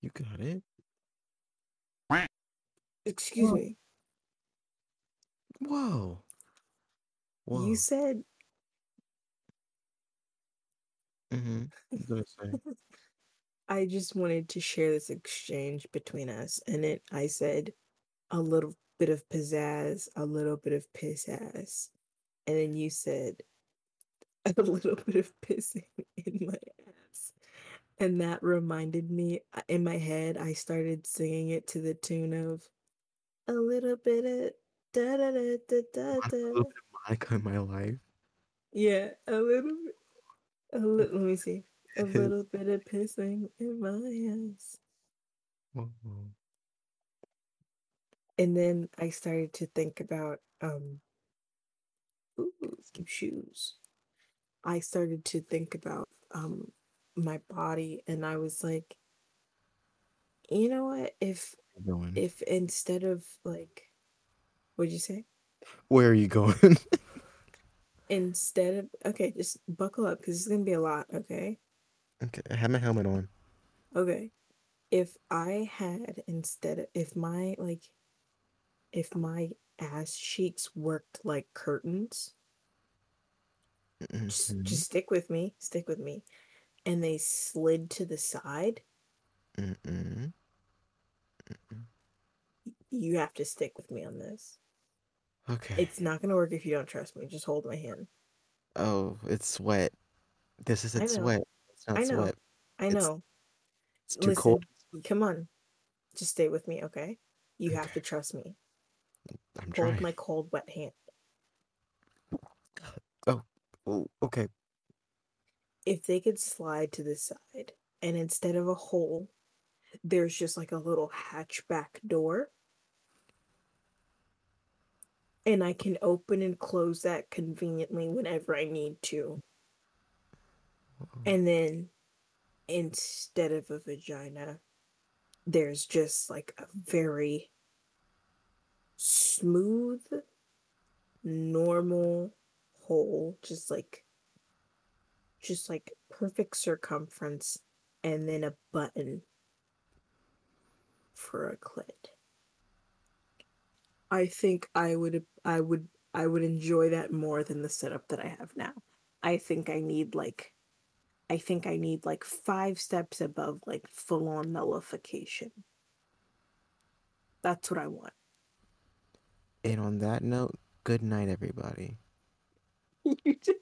Speaker 2: You got it.
Speaker 1: Excuse
Speaker 2: Whoa.
Speaker 1: me.
Speaker 2: Whoa. Whoa.
Speaker 1: You said
Speaker 2: Mm-hmm. I was gonna say.
Speaker 1: I just wanted to share this exchange between us, and it I said a little bit of pizzazz, a little bit of piss ass, and then you said a little bit of pissing in my ass, and that reminded me. uh, In my head, I started singing it to the tune of a little bit of da da da da da da.
Speaker 2: little bit of Monica in my life?
Speaker 1: Yeah, a little bit. A little. Let me see. A little bit of pissing in my ass.
Speaker 2: Whoa.
Speaker 1: And then I started to think about um ooh, shoes. I started to think about um my body and I was like, you know what? If
Speaker 2: Where are you going?
Speaker 1: if instead of like what'd you say?
Speaker 2: Where are you going?
Speaker 1: Instead of okay, just buckle up because it's gonna be a lot, okay?
Speaker 2: okay, I have my helmet on.
Speaker 1: Okay. If I had instead of if my like if my ass cheeks worked like curtains, just,
Speaker 2: Mhm,
Speaker 1: just stick with me, stick with me. And they slid to the side,
Speaker 2: mm-mm.
Speaker 1: You have to stick with me on this.
Speaker 2: Okay.
Speaker 1: It's not gonna work if you don't trust me. Just hold my hand.
Speaker 2: Oh, it's sweat. This isn't sweat. It's not
Speaker 1: I know.
Speaker 2: sweat.
Speaker 1: I know.
Speaker 2: It's too
Speaker 1: Listen,
Speaker 2: cold.
Speaker 1: come on. Just stay with me, okay? You have to trust me.
Speaker 2: I'm
Speaker 1: Hold
Speaker 2: trying.
Speaker 1: my cold, wet hand.
Speaker 2: Oh, Oh, okay.
Speaker 1: If they could slide to the side and instead of a hole, there's just like a little hatchback door. And I can open and close that conveniently whenever I need to. And then instead of a vagina, there's just like a very smooth, normal hole, just like just like perfect circumference, and then a button for a clit. I think I would I would I would enjoy that more than the setup that I have now. I think I need like I think I need like five steps above like full on nullification. That's what I want.
Speaker 2: And on that note, good night, everybody.
Speaker 1: you just,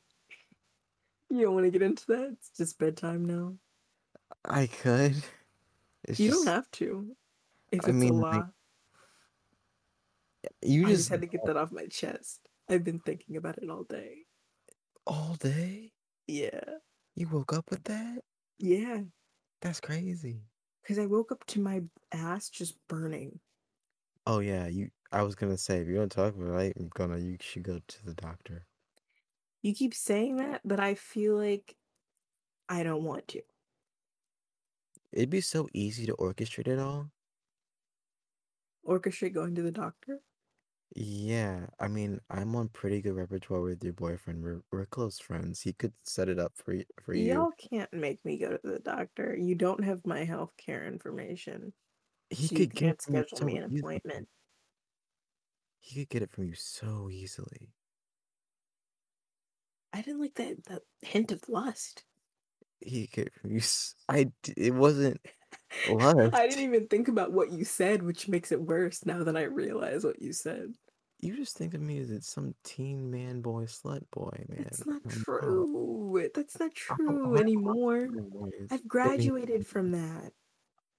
Speaker 1: you don't want to get into that? It's just bedtime now.
Speaker 2: I could. It's
Speaker 1: you
Speaker 2: just
Speaker 1: don't have to. If
Speaker 2: I
Speaker 1: it's
Speaker 2: mean,
Speaker 1: a
Speaker 2: like,
Speaker 1: law.
Speaker 2: you
Speaker 1: I just
Speaker 2: just
Speaker 1: had to get that off my chest. I've been thinking about it all day.
Speaker 2: all day.
Speaker 1: Yeah.
Speaker 2: You woke up with that?
Speaker 1: Yeah.
Speaker 2: That's crazy.
Speaker 1: Because I woke up to my ass just burning.
Speaker 2: Oh yeah, you. I was gonna say if you to talk about it, I'm gonna. You should go to the doctor.
Speaker 1: You keep saying that, but I feel like I don't want to.
Speaker 2: It'd be so easy to orchestrate it all.
Speaker 1: Orchestrate going to the doctor?
Speaker 2: Yeah, I mean, I'm on pretty good repertoire with your boyfriend. We're we're close friends. He could set it up for y- for you.
Speaker 1: Y'all can't make me go to the doctor. You don't have my health care information.
Speaker 2: He
Speaker 1: so
Speaker 2: could get
Speaker 1: schedule
Speaker 2: so
Speaker 1: me an appointment.
Speaker 2: He could get it from you so easily.
Speaker 1: I didn't like that, that hint of lust.
Speaker 2: He could get it you. s- I. It wasn't
Speaker 1: I didn't even think about what you said, which makes it worse now that I realize what you said.
Speaker 2: You just think of me as it's some teen man boy slut boy man.
Speaker 1: That's not true. That's not true anymore. I've graduated from that.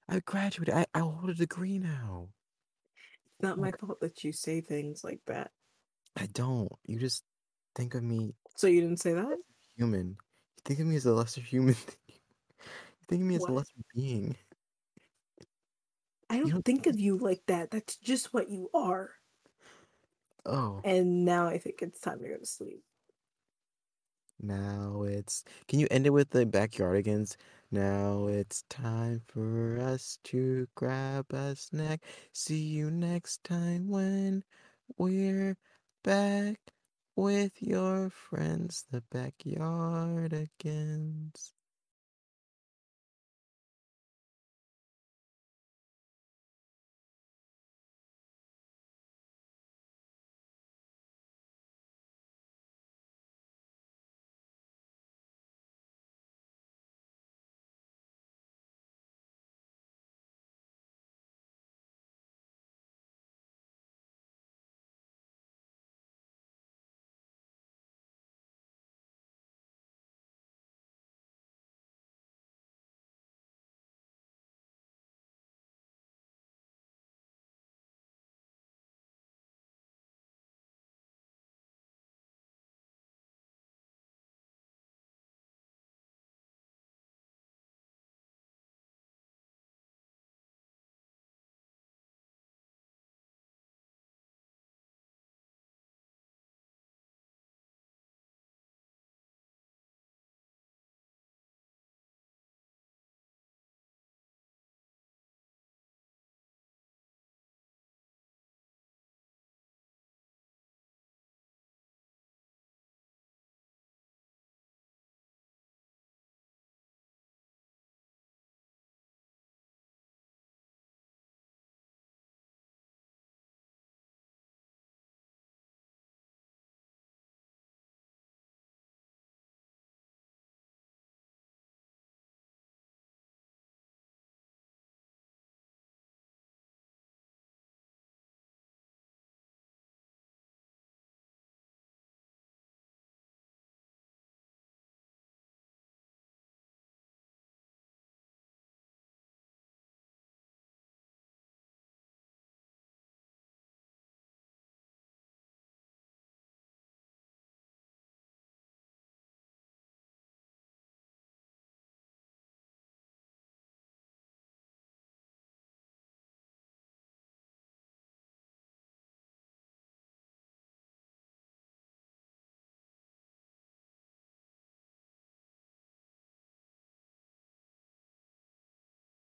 Speaker 2: I graduated. I, I hold a degree now.
Speaker 1: It's not my fault that you say things like that.
Speaker 2: I don't. You just think of me
Speaker 1: So you didn't say that?
Speaker 2: human. You think of me as a lesser human. than you you think of me as a lesser being.
Speaker 1: I
Speaker 2: don't
Speaker 1: think of you like that. That's just what you are.
Speaker 2: Oh,
Speaker 1: And now I think it's time to go to sleep.
Speaker 2: now it's. Can you end it with the backyardigans? Now it's time for us to grab a snack. See you next time when we're back with your friends, the backyardigans.